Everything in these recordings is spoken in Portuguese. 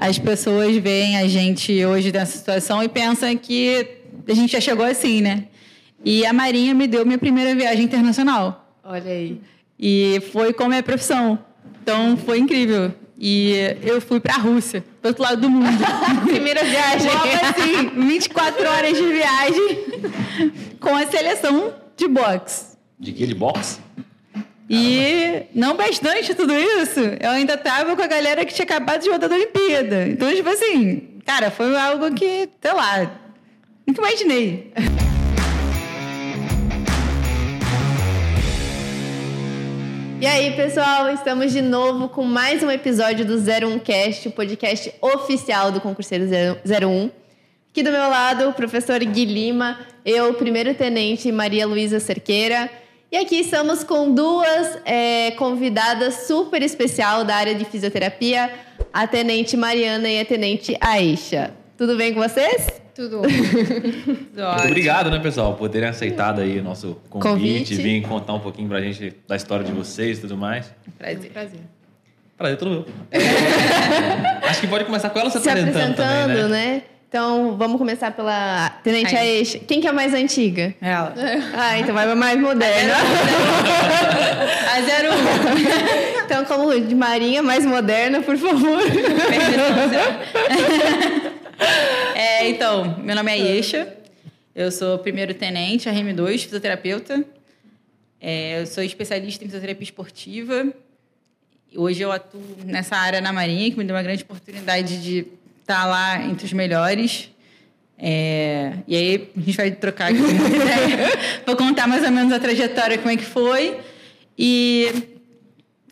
As pessoas veem a gente hoje nessa situação e pensam que a gente já chegou assim, né? E a Marinha me deu minha primeira viagem internacional. Olha aí. E foi com a minha profissão. Então foi incrível. E eu fui para a Rússia, do outro lado do mundo. Primeira viagem. Logo assim, 24 horas de viagem com a seleção de boxe. De que? De boxe? E não bastante tudo isso, eu ainda tava com a galera que tinha acabado de voltar da Olimpíada. Então, tipo assim, cara, foi algo que, sei lá, nunca imaginei. E aí, pessoal, estamos de novo com mais um episódio do 01cast, o podcast oficial do Concurseiro 01. Aqui do meu lado, o professor Gui Lima, eu, primeiro tenente Maria Luísa Cerqueira. E aqui estamos com duas é, convidadas super especial da área de fisioterapia, a tenente Mariana e a tenente Aisha. Tudo bem com vocês? Tudo. Muito obrigado, né, pessoal, por terem aceitado aí o nosso convite, Convite. vir contar um pouquinho pra gente da história de vocês e tudo mais. Prazer. Prazer. Prazer, todo meu. Acho que pode começar com ela se, Se apresentando, apresentando, também, né? né? Então, vamos começar pela tenente Aisha. Quem que é mais antiga? Ela. Ah, então vai pra mais moderna. A 01. Então, como de Marinha, mais moderna, por favor. É, então, meu nome é Yesha, eu sou primeiro tenente, RM2, fisioterapeuta. É, eu sou especialista em fisioterapia esportiva. Hoje eu atuo nessa área na Marinha, que me deu uma grande oportunidade de estar lá entre os melhores. É, e aí a gente vai trocar aqui uma ideia. Vou contar mais ou menos a trajetória, como é que foi. E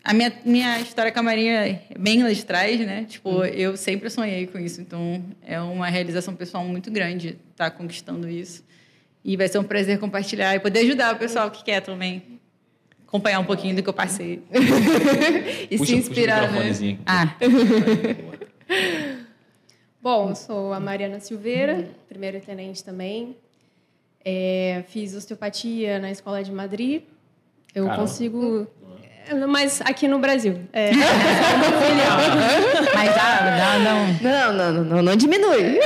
a minha, minha história com a Marinha é bem lá de trás, né? Tipo, eu sempre sonhei com isso. Então, é uma realização pessoal muito grande estar conquistando isso. E vai ser um prazer compartilhar e poder ajudar o pessoal que quer também acompanhar um pouquinho do que eu passei. e Puxa, se inspirar, puxa né? Ah, Bom, eu sou a Mariana Silveira, primeiro tenente também. É, fiz osteopatia na escola de Madrid. Eu Caramba. consigo. é, Mas aqui no Brasil. É, mas dá. Não, não, não, não, não diminui.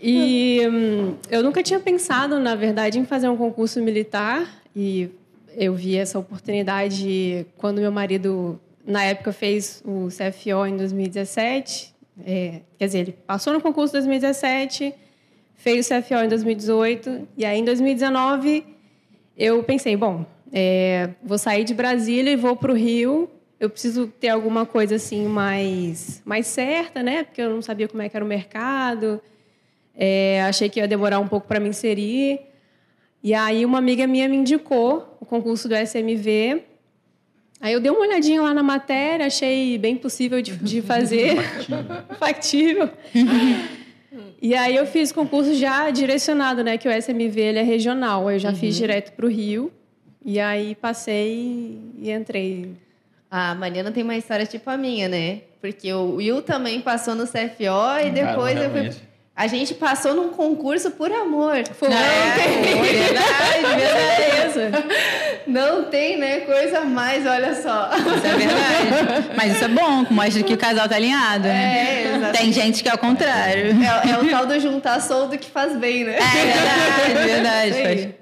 E hum, eu nunca tinha pensado, na verdade, em fazer um concurso militar. E eu vi essa oportunidade quando meu marido, na época, fez o CFO em 2017. É, quer dizer, ele passou no concurso em 2017, fez o CFO em 2018. E aí, em 2019, eu pensei, bom, é, vou sair de Brasília e vou para o Rio. Eu preciso ter alguma coisa assim mais, mais certa, né? Porque eu não sabia como é que era o mercado. É, achei que ia demorar um pouco para me inserir. E aí uma amiga minha me indicou o concurso do SMV. Aí eu dei uma olhadinha lá na matéria, achei bem possível de, de fazer. Factível. e aí eu fiz concurso já direcionado, né? Que o SMV ele é regional. Eu já fiz direto para o Rio. E aí passei e entrei. A Mariana tem uma história tipo a minha, né? Porque o Will também passou no CFO e depois eu fui. A gente passou num concurso por amor. Foi. Não tem, verdade, verdade. não tem, né? Coisa mais, olha só. Isso é verdade. Mas isso é bom, mostra que o casal tá alinhado, né? É, exatamente. Tem gente que é ao contrário. É, é o tal do juntar soldo que faz bem, né? É verdade, verdade. Faz- aí.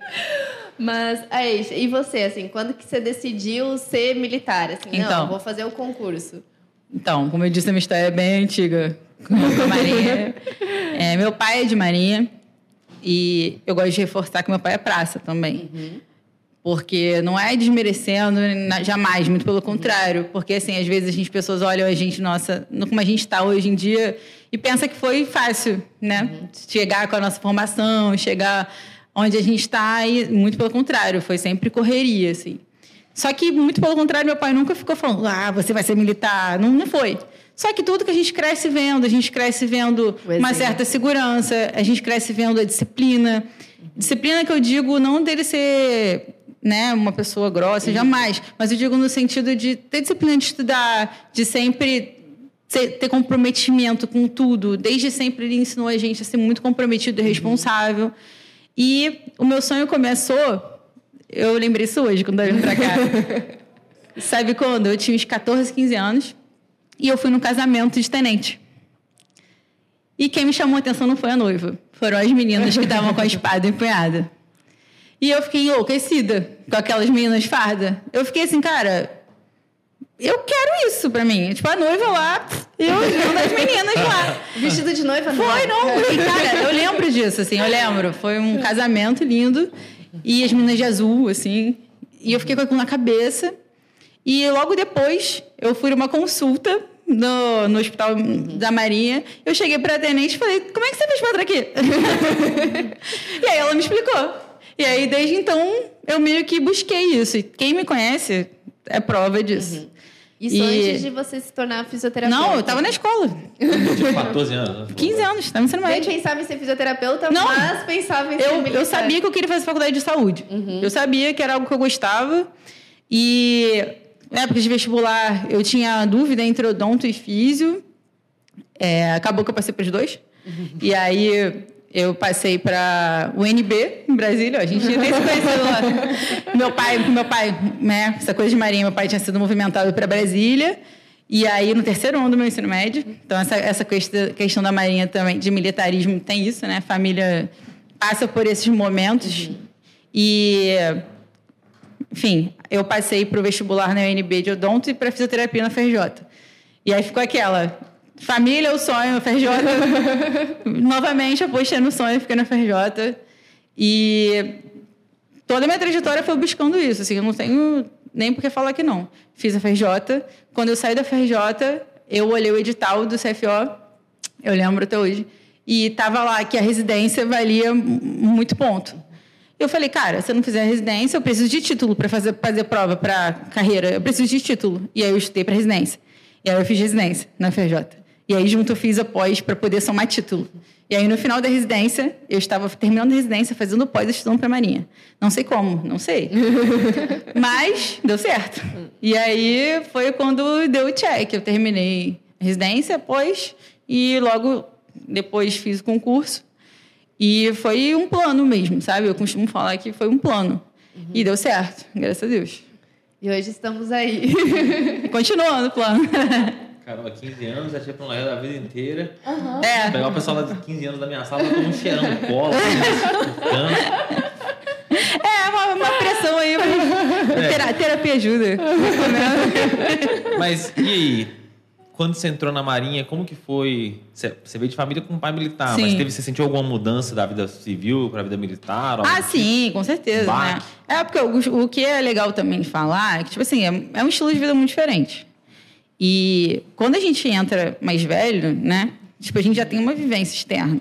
Mas, aí, e você, assim, quando que você decidiu ser militar? Assim, não, Então. vou fazer o concurso. Então, como eu disse, a minha história é bem antiga com a Marinha. É, meu pai é de Marinha e eu gosto de reforçar que meu pai é praça também. Porque não é desmerecendo jamais, muito pelo contrário. Porque, assim, às vezes as gente, pessoas olham a gente, nossa, no- como a gente está hoje em dia, e pensa que foi fácil, né? Chegar com a nossa formação, chegar onde a gente está, e muito pelo contrário, foi sempre correria, assim. Só que, muito pelo contrário, meu pai nunca ficou falando, ah, você vai ser militar. Não, não foi. Só que tudo que a gente cresce vendo, a gente cresce vendo uma certa segurança, a gente cresce vendo a disciplina. Disciplina que eu digo não dele ser né, uma pessoa grossa, jamais. Mas eu digo no sentido de ter disciplina de estudar, de sempre ter comprometimento com tudo. Desde sempre ele ensinou a gente a ser muito comprometido e responsável. E o meu sonho começou. Eu lembrei isso hoje, quando eu vim pra cá. Sabe quando? Eu tinha uns 14, 15 anos. E eu fui no casamento de tenente. E quem me chamou a atenção não foi a noiva, foram as meninas que estavam com a espada empunhada. E eu fiquei enlouquecida com aquelas meninas farda. Eu fiquei assim, cara, eu quero isso pra mim. Tipo, a noiva lá, eu uma das meninas lá. Vestido de noiva, não. Foi, não. E, cara, eu lembro disso, assim, eu lembro. Foi um casamento lindo. E as meninas de azul, assim. E eu fiquei com aquilo na cabeça. E logo depois, eu fui numa consulta no, no hospital da Marinha. Eu cheguei pra tenente e falei, como é que você fez pra entrar aqui? e aí ela me explicou. E aí, desde então, eu meio que busquei isso. E quem me conhece é prova disso. Isso E- antes de você se tornar fisioterapeuta. Não, eu tava na escola. Tinha 14 anos. né? 15 anos, tava no ensino Nem pensava em ser fisioterapeuta, Não. mas pensava em ser Eu, militar. eu sabia que eu queria fazer faculdade de saúde. Eu sabia que era algo que eu gostava. E na época de vestibular, eu tinha dúvida entre odonto e físio. É, acabou que eu passei para os dois. E aí eu passei para o UNB, em Brasília. A gente nem se conheceu lá. Meu pai, meu pai, né? Essa coisa de marinha, meu pai tinha sido movimentado para Brasília. E aí, no terceiro ano do meu ensino médio, então essa, essa questão, da marinha também, de militarismo, tem isso, né? A família passa por esses momentos. E, enfim, eu passei para o vestibular na UNB de odonto e para fisioterapia na FRJ. E aí ficou aquela, família, o sonho, FRJ. Novamente, apostei no sonho, fiquei na FRJ. E toda a minha trajetória foi buscando isso. Assim, eu não tenho nem por que falar que não. Fiz a FRJ. Quando eu saí da FRJ, eu olhei o edital do CFO, eu lembro até hoje, e tava lá que a residência valia muito ponto. Eu falei, cara, se eu não fizer a residência, eu preciso de título para fazer, fazer prova para carreira. Eu preciso de título. E aí eu estudei para residência. E aí eu fiz residência na FRJ. E aí junto eu fiz a pós para poder somar título. E aí no final da residência, eu estava terminando a residência, fazendo pós, estudando para Marinha. Não sei como, não sei. Mas deu certo. E aí foi quando deu o check. Eu terminei a residência, pós, e logo depois fiz o concurso. E foi um plano mesmo, sabe? Eu costumo falar que foi um plano. E deu certo, graças a Deus. E hoje estamos aí. Continuando o plano. Caramba, 15 anos, já tinha planejado a vida inteira. É. Pegar o pessoal lá de 15 anos da minha sala, todo mundo cheirando cola, canto. É, uma, uma pressão aí. mas tera- Terapia ajuda. Mas e aí? Quando você entrou na Marinha, como que foi? Você, você veio de família com um pai militar, mas Sim. teve, você sentiu alguma mudança da vida civil para a vida militar? Ah, do sim, com certeza. Né? É, porque o, o que é legal também de falar é que, tipo assim, é, é um estilo de vida muito diferente. E quando a gente entra mais velho, né? Tipo, a gente já tem uma vivência externa.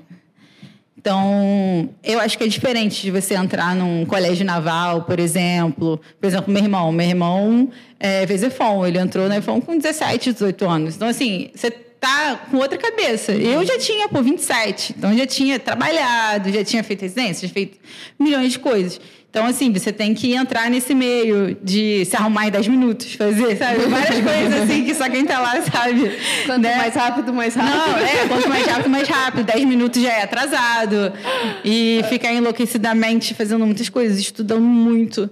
Então, eu acho que é diferente de você entrar num colégio naval, por exemplo. Por exemplo, meu irmão. Meu irmão é, fez EFON. Ele entrou na EFON com 17, 18 anos. Então, assim, você tá com outra cabeça. Eu já tinha, pô, 27. Então, já tinha trabalhado, já tinha feito residência, já feito milhões de coisas. Então, assim, você tem que entrar nesse meio de se arrumar em 10 minutos, fazer, sabe? Várias coisas, assim, que só quem tá lá sabe. Quanto né? mais rápido, mais rápido. Não, é, quanto mais rápido, mais rápido. 10 minutos já é atrasado. E ficar enlouquecidamente fazendo muitas coisas, estudando muito.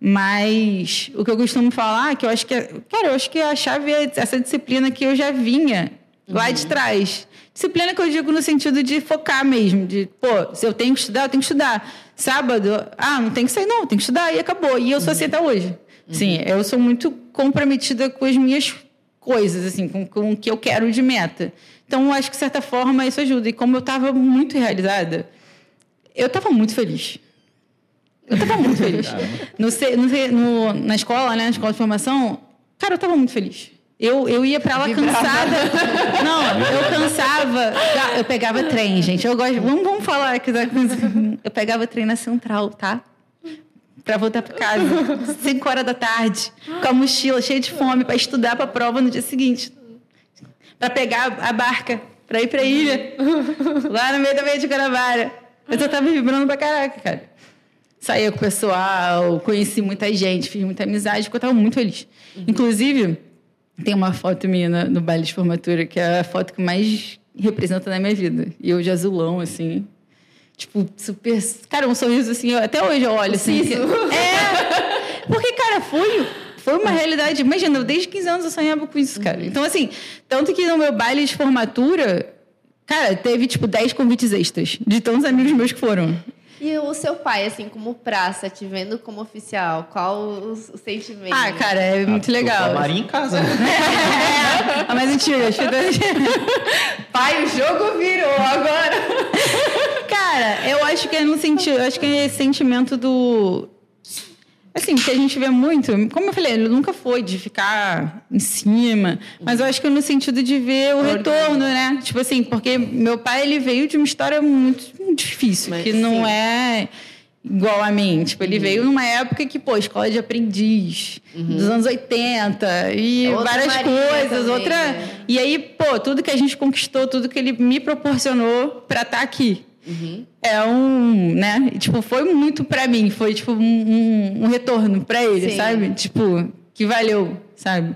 Mas o que eu costumo falar é que eu acho que. Cara, eu acho que a chave é essa disciplina que eu já vinha lá de trás. Disciplina que eu digo no sentido de focar mesmo, de, pô, se eu tenho que estudar, eu tenho que estudar. Sábado, ah, não tem que sair, não, tem que estudar, e acabou. E eu sou assim até hoje. Sim, eu sou muito comprometida com as minhas coisas, assim, com, com o que eu quero de meta. Então, eu acho que, de certa forma, isso ajuda. E como eu estava muito realizada, eu estava muito feliz. Eu estava muito feliz. No, no no- na escola, né, na escola de formação, cara, eu estava muito feliz. Eu, eu ia pra lá cansada. Não, eu cansava. Eu pegava trem, gente. Eu gosto. Vamos, vamos falar aqui da Eu pegava trem na central, tá? Pra voltar pra casa. 5 horas da tarde. Com a mochila cheia de fome pra estudar pra prova no dia seguinte. Pra pegar a barca pra ir pra ilha. Lá no meio da Baía de Guanabara. Mas eu tava vibrando pra caraca, cara. Saía com o pessoal, conheci muita gente, fiz muita amizade, porque eu tava muito feliz. Inclusive, tem uma foto minha no, no baile de formatura, que é a foto que mais representa na minha vida. E eu de azulão, assim. Tipo, super. Cara, um sorriso assim, eu- até hoje eu olho assim. que- É! Porque, cara, foi, foi uma realidade. Imagina, eu desde 15 anos eu sonhava com isso, cara. Então, assim, tanto que no meu baile de formatura, cara, teve tipo 10 convites extras de tantos amigos meus que foram. E o seu pai, assim, como praça, te vendo como oficial, qual o, o sentimento? Ah, cara, é muito Ah, tô legal. Marinha em casa, né? É, a mais antiga. acho que- Pai, o jogo virou agora. Cara, eu acho que é no sentido, eu acho que é esse sentimento do assim, que a gente vê muito, como eu falei, ele nunca foi de ficar em cima, mas eu acho que é no sentido de ver o retorno, né? Tipo assim, porque meu pai ele veio de uma história muito difícil, Mas que não sim. é igual a mim. Tipo, ele veio numa época que, pô, escola de aprendiz, dos anos 80, e Outra várias coisas, também, outra. né? E aí, pô, tudo que a gente conquistou, tudo que ele me proporcionou pra estar aqui. É um, né? Tipo, foi muito pra mim, foi tipo um, um- retorno pra ele, Sim. sabe? Tipo, que valeu, sabe?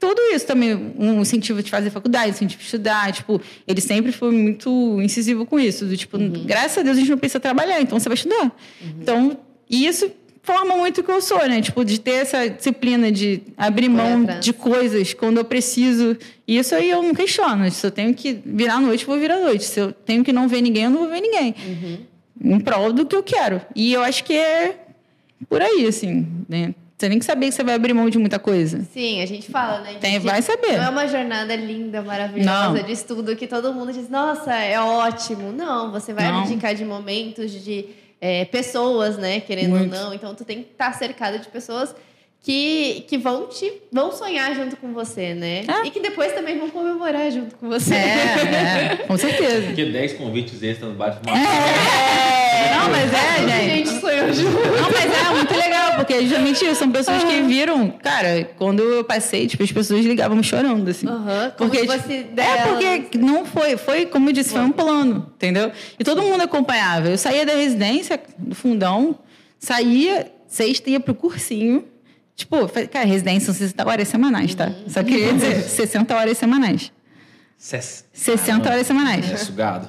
Tudo isso também, um incentivo de fazer faculdade, incentivo de estudar, tipo, ele sempre foi muito incisivo com isso, do tipo, Uhum. graças a Deus a gente não precisa trabalhar, então você vai estudar. Então, e isso forma muito que eu sou, né? Tipo, de ter essa disciplina de abrir mão atrás. de coisas quando eu preciso. E isso aí eu não questiono. Se eu tenho que virar à noite, eu vou virar à noite. Se eu tenho que não ver ninguém, eu não vou ver ninguém. Em prol do que eu quero. E eu acho que é por aí, assim, né? Você tem que saber que você vai abrir mão de muita coisa. Sim, a gente fala, né? Tem- De- vai saber. Não é uma jornada linda, maravilhosa Não. de estudo que todo mundo diz, nossa, é ótimo. Não, você vai Não. abdicar de momentos, de é, pessoas, né? Querendo Muito. ou não. Então, tu tem que estar cercado de pessoas que, que vão te vão sonhar junto com você, né? É. E que depois também vão comemorar junto com você. É, é, com certeza. Porque 10 convites extras no bate É, não, mas é, gente. gente sonhou junto. Não, mas é muito legal, porque é justamente isso. São pessoas que viram. Cara, quando eu passei, tipo, as pessoas ligavam chorando, assim. Aham, como Porque, se tipo, fosse é delas. porque não foi, foi, como eu disse, foi um plano, entendeu? E todo mundo acompanhava. Eu saía da residência, do fundão, saía, sexta, ia pro cursinho. Tipo, cara, residência são 60 horas semanais, tá? Só queria dizer, 60 horas semanais. 60 horas semanais. É sugado.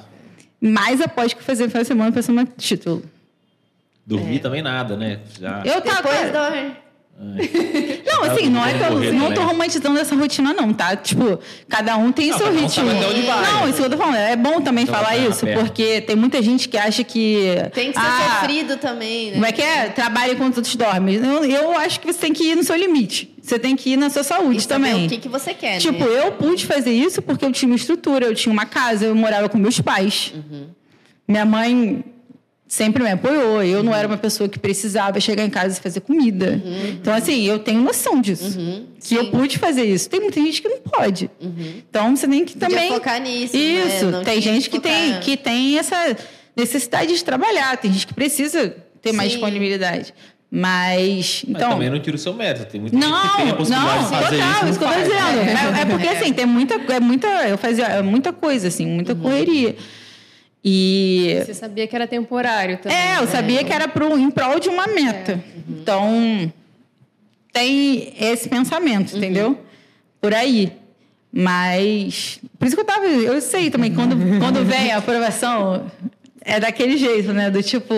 Mais após que fazer final de semana pra somar título. Dormir também nada, né? Já. Eu tava. Depois dorme. Não, assim, não é que eu Correr não tô também. romantizando essa rotina, não, tá? Tipo, cada um tem Não, seu um ritmo. Não, isso que eu tô falando. É bom também Então, falar tá isso, perto. porque tem muita gente que acha que. Tem que ser ah, sofrido também, né? Como é que é? Trabalha enquanto outros dormem. Eu, eu acho que você tem que ir no seu limite. Você tem que ir na sua saúde também. O que, que você quer, Tipo, né? eu pude fazer isso porque eu tinha uma estrutura, eu tinha uma casa, eu morava com meus pais. Uhum. Minha mãe sempre me apoiou. Eu não era uma pessoa que precisava chegar em casa e fazer comida. Então, assim, eu tenho noção disso. Que Uhum. Sim. eu pude fazer isso. Tem muita gente que não pode. Então, você tem que Podia também... focar nisso, né? Isso. Não Tem gente que que tem, que tem essa necessidade de trabalhar. Tem gente que precisa ter mais Sim. disponibilidade. Mas, Mas então... também não tira o seu mérito. Tem muita Não, gente que tem a não, possibilidade de fazer total, isso. isso que eu tô não dizendo. É, é porque assim, tem muita, é muita, eu fazia é muita coisa assim, muita Uhum. correria. E Você sabia que era temporário também. é, eu né? sabia que era pro, em prol de uma meta. Uhum. Então tem esse pensamento, Uhum. entendeu? Por aí. Mas por isso que eu tava, eu sei também quando quando vem a aprovação é daquele jeito, né, do tipo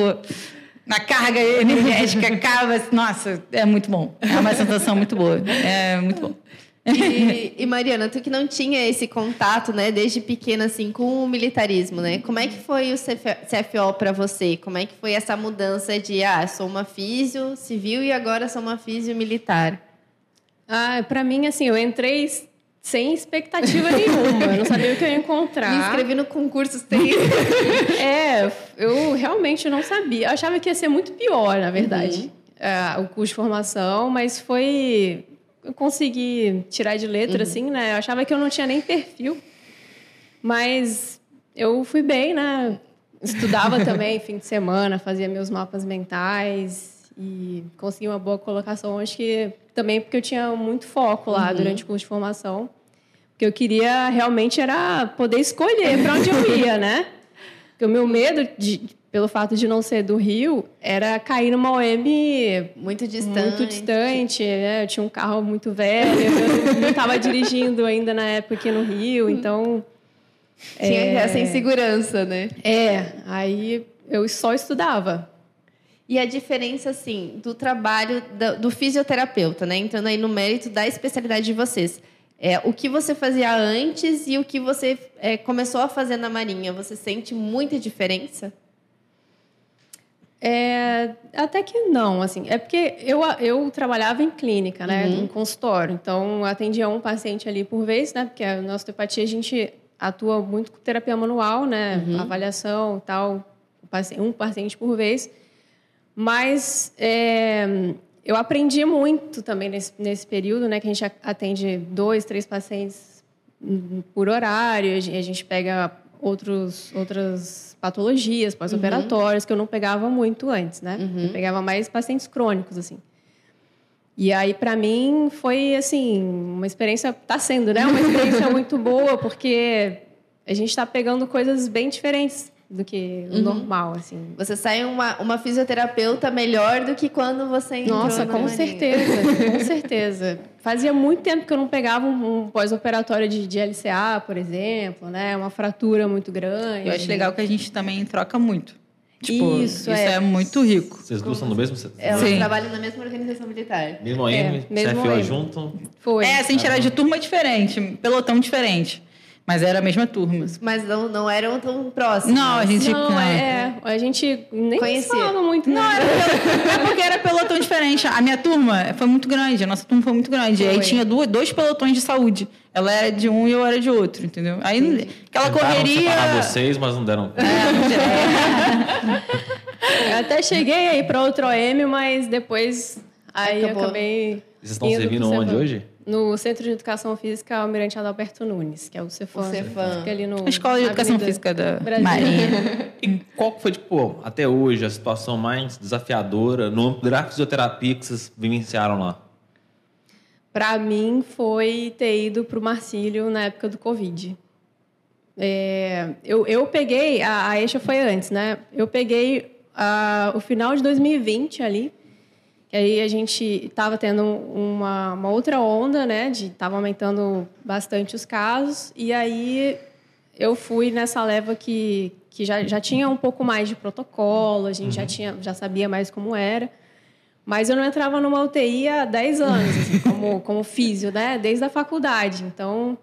na carga energética acaba, nossa, é muito bom. É uma sensação muito boa. É muito bom. E, e, Mariana, tu que não tinha esse contato, né, desde pequena, assim, com o militarismo, né? Como é que foi o CF CFO para você? Como é que foi essa mudança de, ah, sou uma físio civil e agora sou uma físio militar? Ah, pra mim, assim, eu entrei sem expectativa nenhuma. Eu não sabia o que eu ia encontrar. Me inscrevi no concurso tem É, eu realmente não sabia. Eu achava que ia ser muito pior, na verdade, ah, o curso de formação, mas foi. Eu consegui tirar de letra, assim, né? Eu achava que eu não tinha nem perfil, mas eu fui bem, né? Estudava também fim de semana, fazia meus mapas mentais e consegui uma boa colocação. Acho que também porque eu tinha muito foco lá durante o curso de formação. Porque eu queria realmente era poder escolher para onde eu ia, né? Porque o meu medo, de, pelo fato de não ser do Rio, era cair numa OM muito distante. muito distante. né? Eu tinha um carro muito velho, eu não estava dirigindo ainda na época aqui no Rio, então. Tinha essa insegurança, né? É, aí eu só estudava. E a diferença, assim, do trabalho do, do fisioterapeuta, né? Entrando aí no mérito da especialidade de vocês. É, o que você fazia antes e o que você é, começou a fazer na Marinha, você sente muita diferença? É, até que não, assim. É porque eu, eu trabalhava em clínica, né? Uhum. Em consultório. Então, atendia um paciente ali por vez, né? Porque na osteopatia a gente atua muito com terapia manual, né? Uhum. Avaliação e tal. Um paciente por vez. Mas é, eu aprendi muito também nesse, nesse período, né? Que a gente atende dois, três pacientes por horário. A gente pega outros, outras patologias pós-operatórias uhum. que eu não pegava muito antes, né? Uhum. Eu pegava mais pacientes crônicos, assim. E aí, para mim, foi, assim, uma experiência... Está sendo, né? Uma experiência muito boa, porque a gente está pegando coisas bem diferentes do que o Uhum. normal, assim. Você sai uma, uma fisioterapeuta melhor do que quando você entrou Nossa, com Marinha. certeza, com certeza. Fazia muito tempo que eu não pegava um, um pós-operatório de, de LCA, por exemplo, né? Uma fratura muito grande. Eu acho legal que a gente também troca muito. Tipo, Isso, isso, é. é. muito rico. Vocês duas são do mesmo? Elas Sim. trabalham na mesma organização militar. Mesmo AM, É, mesmo CFO AM. junto. Foi. É, a gente era de turma diferente, pelotão diferente. Mas era a mesma turma. Mas não, não eram tão próximos. Não, a gente. Não, não. é, a gente nem Conhecia. falava muito, né? Não, era pelo- é porque era pelotão diferente. A minha turma foi muito grande, a nossa turma foi muito grande. Aí Foi. tinha duas, dois pelotões de saúde. Ela era de um e eu era de outro, entendeu? Aí aquela Tentaram correria. separar vocês, mas não deram. É, não tinha- Eu até cheguei aí para outro OM, mas depois aí Acabou. acabei. Vocês estão indo servindo onde hoje? No Centro de Educação Física Almirante Adalberto Nunes, que é o Cefam. O Cefam. Fica ali no a escola de educação Avenida física da Brasil. Marinha. E qual foi, tipo, até hoje, a situação mais desafiadora no âmbito da fisioterapia que vocês vivenciaram lá? Para mim foi ter ido para o Marcílio na época do Covid. É, eu, eu peguei, a, a Eixa foi antes, né? Eu peguei ah, o final de 2020 ali, aí a gente estava tendo uma, uma outra onda, né? De estava aumentando bastante os casos e aí eu fui nessa leva que, que já, já tinha um pouco mais de protocolo, a gente já tinha já sabia mais como era. Mas eu não entrava numa UTI há 10 anos, assim, como, como físio, né? Desde a faculdade. Então,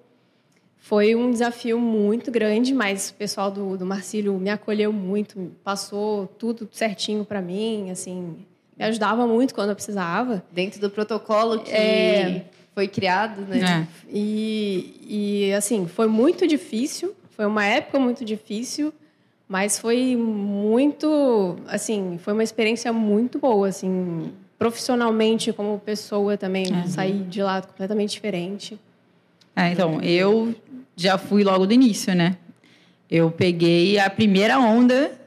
foi um desafio muito grande, mas o pessoal do, do Marcílio me acolheu muito, passou tudo certinho para mim, assim, me ajudava muito quando eu precisava. Dentro do protocolo que É. foi criado, né? É. E, e, assim, foi muito difícil, foi uma época muito difícil, mas foi muito, assim, foi uma experiência muito boa, assim, profissionalmente como pessoa também, saí de lá completamente diferente. Ah, então, eu já fui logo do início, né? Eu peguei a primeira onda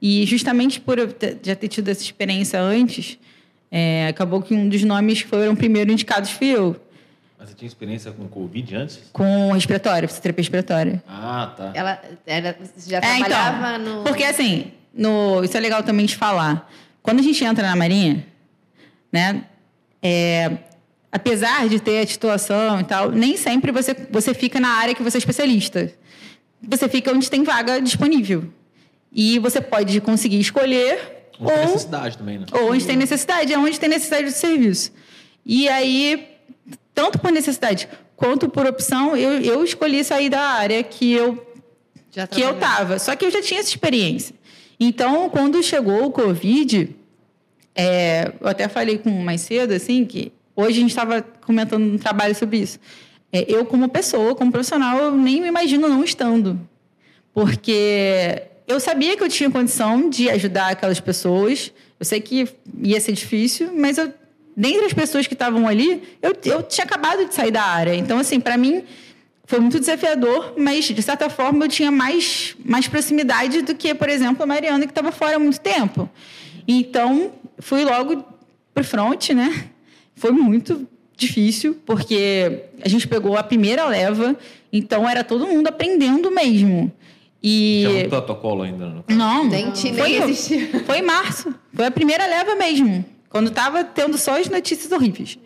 e justamente por eu ter- já ter tido essa experiência antes, é, acabou que um dos nomes que foram primeiro indicados fui eu, Mas você tinha experiência com Covid antes? com respiratória, fisioterapia respiratória. Ah, tá. Ela era, você já É, trabalhava então, no... porque assim, no, isso é legal também de falar. Quando a gente entra na Marinha, né, é, apesar de ter a titulação e tal, nem sempre você, você fica na área que você é especialista. Você fica onde tem vaga disponível. E você pode conseguir escolher Uma ou necessidade também, né? ou onde tem necessidade, é onde tem necessidade de serviço. E aí, tanto por necessidade quanto por opção, eu, eu escolhi sair da área que eu já que eu trabalhava. tava. Só que eu já tinha essa experiência. Então, quando chegou o Covid, é, eu até falei com mais cedo, assim, que hoje a gente estava comentando um trabalho sobre isso. É, eu, como pessoa, como profissional, eu nem me imagino não estando. Porque eu sabia que eu tinha condição de ajudar aquelas pessoas. Eu sei que ia ser difícil, mas eu, dentre as pessoas que estavam ali, eu, eu tinha acabado de sair da área. Então, assim, para mim, foi muito desafiador, mas de certa forma eu tinha mais, mais proximidade do que, por exemplo, a Mariana, que estava fora há muito tempo. Então, fui logo para front, né? Foi muito difícil, porque a gente pegou a primeira leva, então era todo mundo aprendendo mesmo. E. Tinha um protocolo ainda. No... Não, Nem, ti- nem foi, existia. foi em março. Foi a primeira leva mesmo. Quando estava tendo só as notícias horríveis.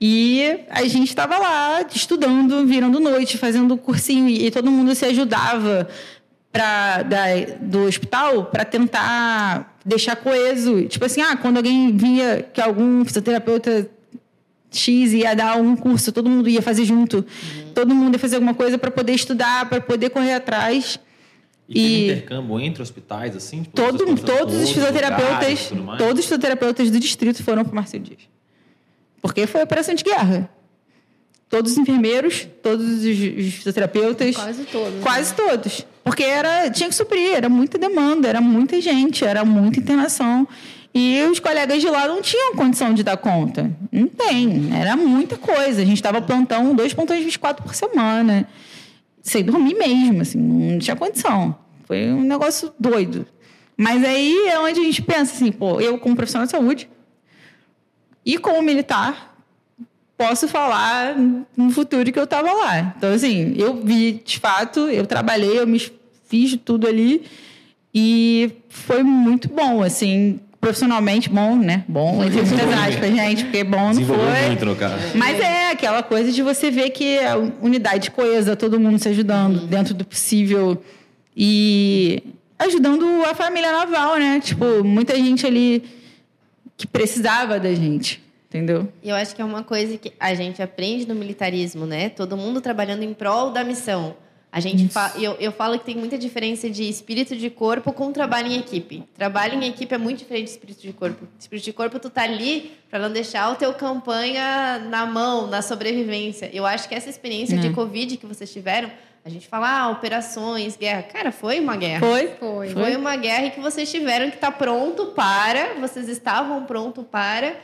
E a gente estava lá estudando, virando noite, fazendo cursinho, e, e todo mundo se ajudava pra, da, do hospital para tentar deixar coeso. Tipo assim, ah, quando alguém via que algum fisioterapeuta X ia dar um curso, todo mundo ia fazer junto. Uhum. Todo mundo ia fazer alguma coisa para poder estudar, para poder correr atrás. E, e intercâmbio entre hospitais, assim? Tipo, todo, todos os fisioterapeutas, todos os fisioterapeutas do distrito foram para o Marcelo Dias. Porque foi operação de guerra. Todos os enfermeiros, todos os fisioterapeutas. Quase todos. Quase né? todos. Porque era, tinha que suprir, era muita demanda, era muita gente, era muita internação. E os colegas de lá não tinham condição de dar conta. Não tem, era muita coisa. A gente estava plantão dois plantões 24 por semana sem dormir mesmo, assim, não tinha condição. Foi um negócio doido. Mas aí é onde a gente pensa assim, pô, eu como profissional de saúde e como militar posso falar no futuro que eu estava lá. Então assim, eu vi de fato, eu trabalhei, eu me fiz tudo ali e foi muito bom, assim, profissionalmente bom, né? Bom, entre muitas aspas, gente, porque bom não foi. Muito no caso. Mas é aquela coisa de você ver que a unidade coesa, todo mundo se ajudando uhum. dentro do possível e ajudando a família naval, né? Tipo, muita gente ali que precisava da gente. Entendeu? E eu acho que é uma coisa que a gente aprende no militarismo, né? Todo mundo trabalhando em prol da missão. A gente fa... eu, eu falo que tem muita diferença de espírito de corpo com trabalho em equipe. Trabalho em equipe é muito diferente de espírito de corpo. Espírito de corpo, tu tá ali para não deixar o teu campanha na mão, na sobrevivência. Eu acho que essa experiência é. de Covid que vocês tiveram, a gente fala, ah, operações, guerra. Cara, foi uma guerra. Foi, foi. Foi uma guerra que vocês tiveram que estar tá pronto para, vocês estavam pronto para,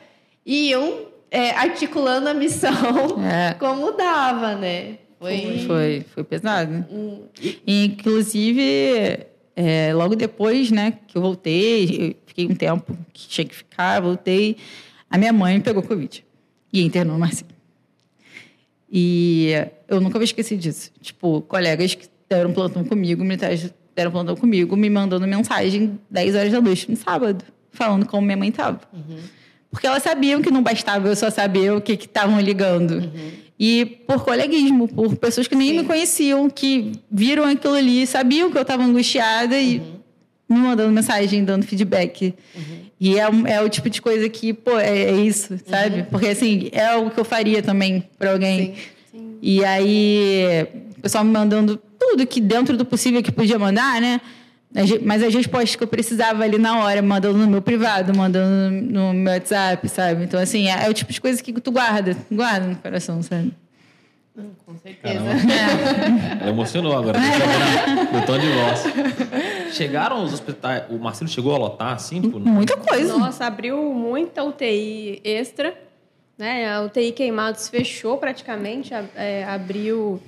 e iam é, articulando a missão é. como dava, né? Foi, foi, foi pesado. Hum. Inclusive, é, logo depois, né, que eu voltei, eu fiquei um tempo que tinha que ficar, voltei, a minha mãe pegou Covid e internou no Marcinho. E eu nunca vou esquecer disso. Tipo, colegas que deram plantão comigo, militares deram plantão comigo, me mandando mensagem 10 horas da noite no sábado, falando como minha mãe estava. Uhum. Porque elas sabiam que não bastava eu só saber o que estavam ligando. Uhum. E por coleguismo, por pessoas que nem Sim. me conheciam, que viram aquilo ali, sabiam que eu estava angustiada e uhum. me mandando mensagem, dando feedback. Uhum. E é, é, o tipo de coisa que, pô, é, é isso, sabe? Uhum. Porque, assim, é o que eu faria também para alguém. Sim. Sim. E aí, o pessoal me mandando tudo que dentro do possível que podia mandar, né? Mas as respostas que eu precisava ali na hora, mandando no meu privado, mandando no meu WhatsApp, sabe? Então, assim, é, é o tipo de coisa que tu guarda, guarda no coração, sabe? Com certeza. Ela emocionou agora, no tom de voz. Chegaram os hospitais, o Marcelo chegou a lotar, assim? Tipo, Muita coisa. Nossa, abriu muita UTI extra, né? A UTI Queimados fechou praticamente, é, abriu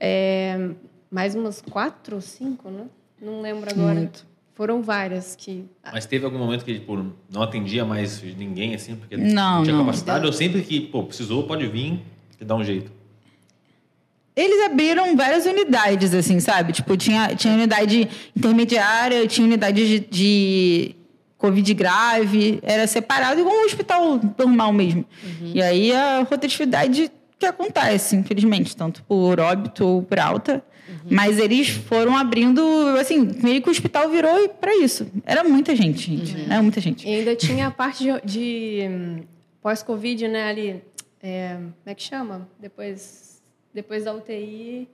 é, mais umas quatro ou cinco, né? Não lembro agora. Muito. Foram várias que. Mas teve algum momento que tipo, não atendia mais ninguém, assim, porque não, não tinha não. capacidade? Ou sempre que pô, precisou, pode vir e dar um jeito? Eles abriram várias unidades, assim, sabe? Tipo, tinha, tinha unidade intermediária, tinha unidade de, de Covid grave, era separado, igual um hospital normal mesmo. Uhum. E aí a rotatividade que acontece, infelizmente, tanto por óbito ou por alta, Uhum. Mas eles foram abrindo, assim, meio que o hospital virou para isso. Era muita gente, gente. Uhum. Era muita gente. E ainda tinha a parte de, de hum, pós-Covid, né, ali. É, como é que chama? Depois, depois da UTI,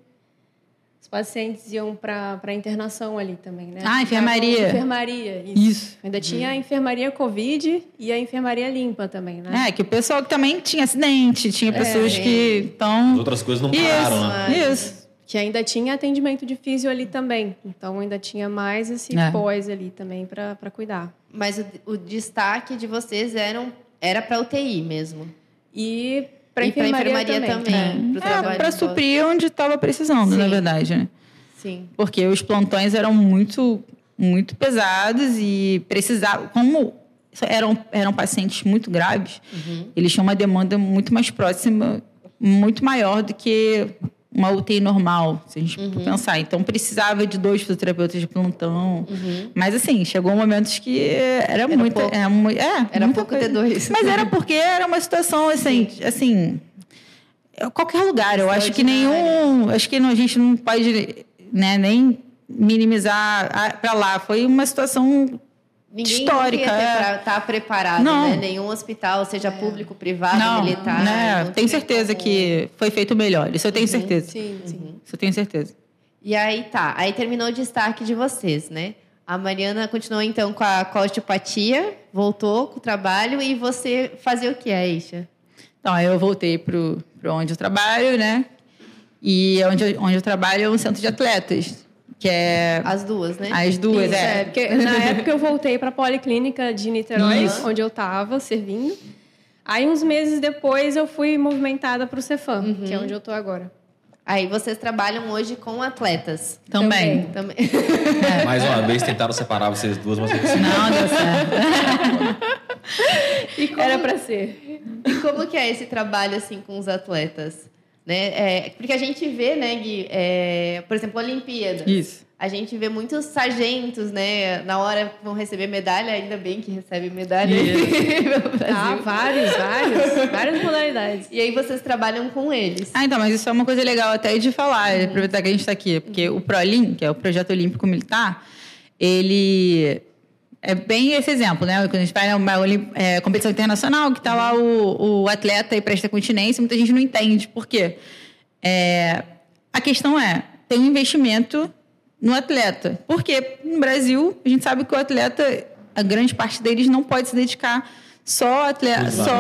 os pacientes iam para a internação ali também, né? Ah, enfermaria. Enfermaria, isso. isso. Ainda tinha a enfermaria Covid e a enfermaria limpa também, né? É, que o pessoal que também tinha acidente, tinha é, pessoas é, que estão... As outras coisas não pararam, isso, né? Isso que ainda tinha atendimento de físio ali também. Então ainda tinha mais esse é. pós ali também para cuidar. Mas o, o, destaque de vocês eram, era para UTI mesmo. E para enfermaria, enfermaria, também. também. É, para suprir onde estava precisando, Sim. na verdade, né? Sim. Porque os plantões eram muito muito pesados e precisavam, como eram, eram pacientes muito graves, uhum. eles tinham uma demanda muito mais próxima, muito maior do que uma UTI normal, se a gente uhum. pensar. Então, precisava de dois fisioterapeutas de plantão. Uhum. Mas, assim, chegou momentos que era, era muita... Pouco. Era, é, era pouco coisa. ter dois. Mas era porque era uma situação, assim... assim qualquer lugar. Eu acho que nenhum... Acho que a gente não pode né, nem minimizar para lá. Foi uma situação Ninguém histórica. ia é. estar tá preparado, Não. né? Nenhum hospital, seja público, privado, não, militar. né? não Tenho certeza como- que foi feito melhor. Isso eu tenho certeza. Sim, sim. Isso eu tenho certeza. E aí tá, aí terminou o destaque de vocês, né? A Mariana continuou então com a, com a osteopatia, voltou com o trabalho e você fazia o que, Aisha? Então, aí eu voltei pro onde eu trabalho, né? E onde eu, onde eu trabalho é um centro de atletas, que é As duas, né? as duas, Isso, é. é, porque na época eu voltei para a Policlínica de Niterói, Isso. onde eu estava servindo. Aí, uns meses depois, eu fui movimentada para o Cefam, que é onde eu estou agora. Aí vocês trabalham hoje com atletas. Também. Também. Mais uma vez tentaram separar vocês duas, mas vocês Não, deu certo. E como, Era para ser. e como que é esse trabalho assim com os atletas? Né? É, porque a gente vê, né, Gui, é, por exemplo, Olimpíada. Isso. A gente vê muitos sargentos, né? Na hora que vão receber medalha, ainda bem que recebem medalha. Ah, vários, vários. várias modalidades. E aí vocês trabalham com eles. Ah, então, mas isso é uma coisa legal até de falar, aproveitar que a gente está aqui. Porque o ProLim, que é o Projeto Olímpico Militar, ele é bem esse exemplo, né? Quando a gente vai numa Olim- é, competição internacional, que está lá o, o atleta e presta continência, muita gente não entende. Por quê? É, a questão é, tem um investimento no atleta. Porque no Brasil, a gente sabe que o atleta, a grande parte deles não pode se dedicar só, ao atleta, só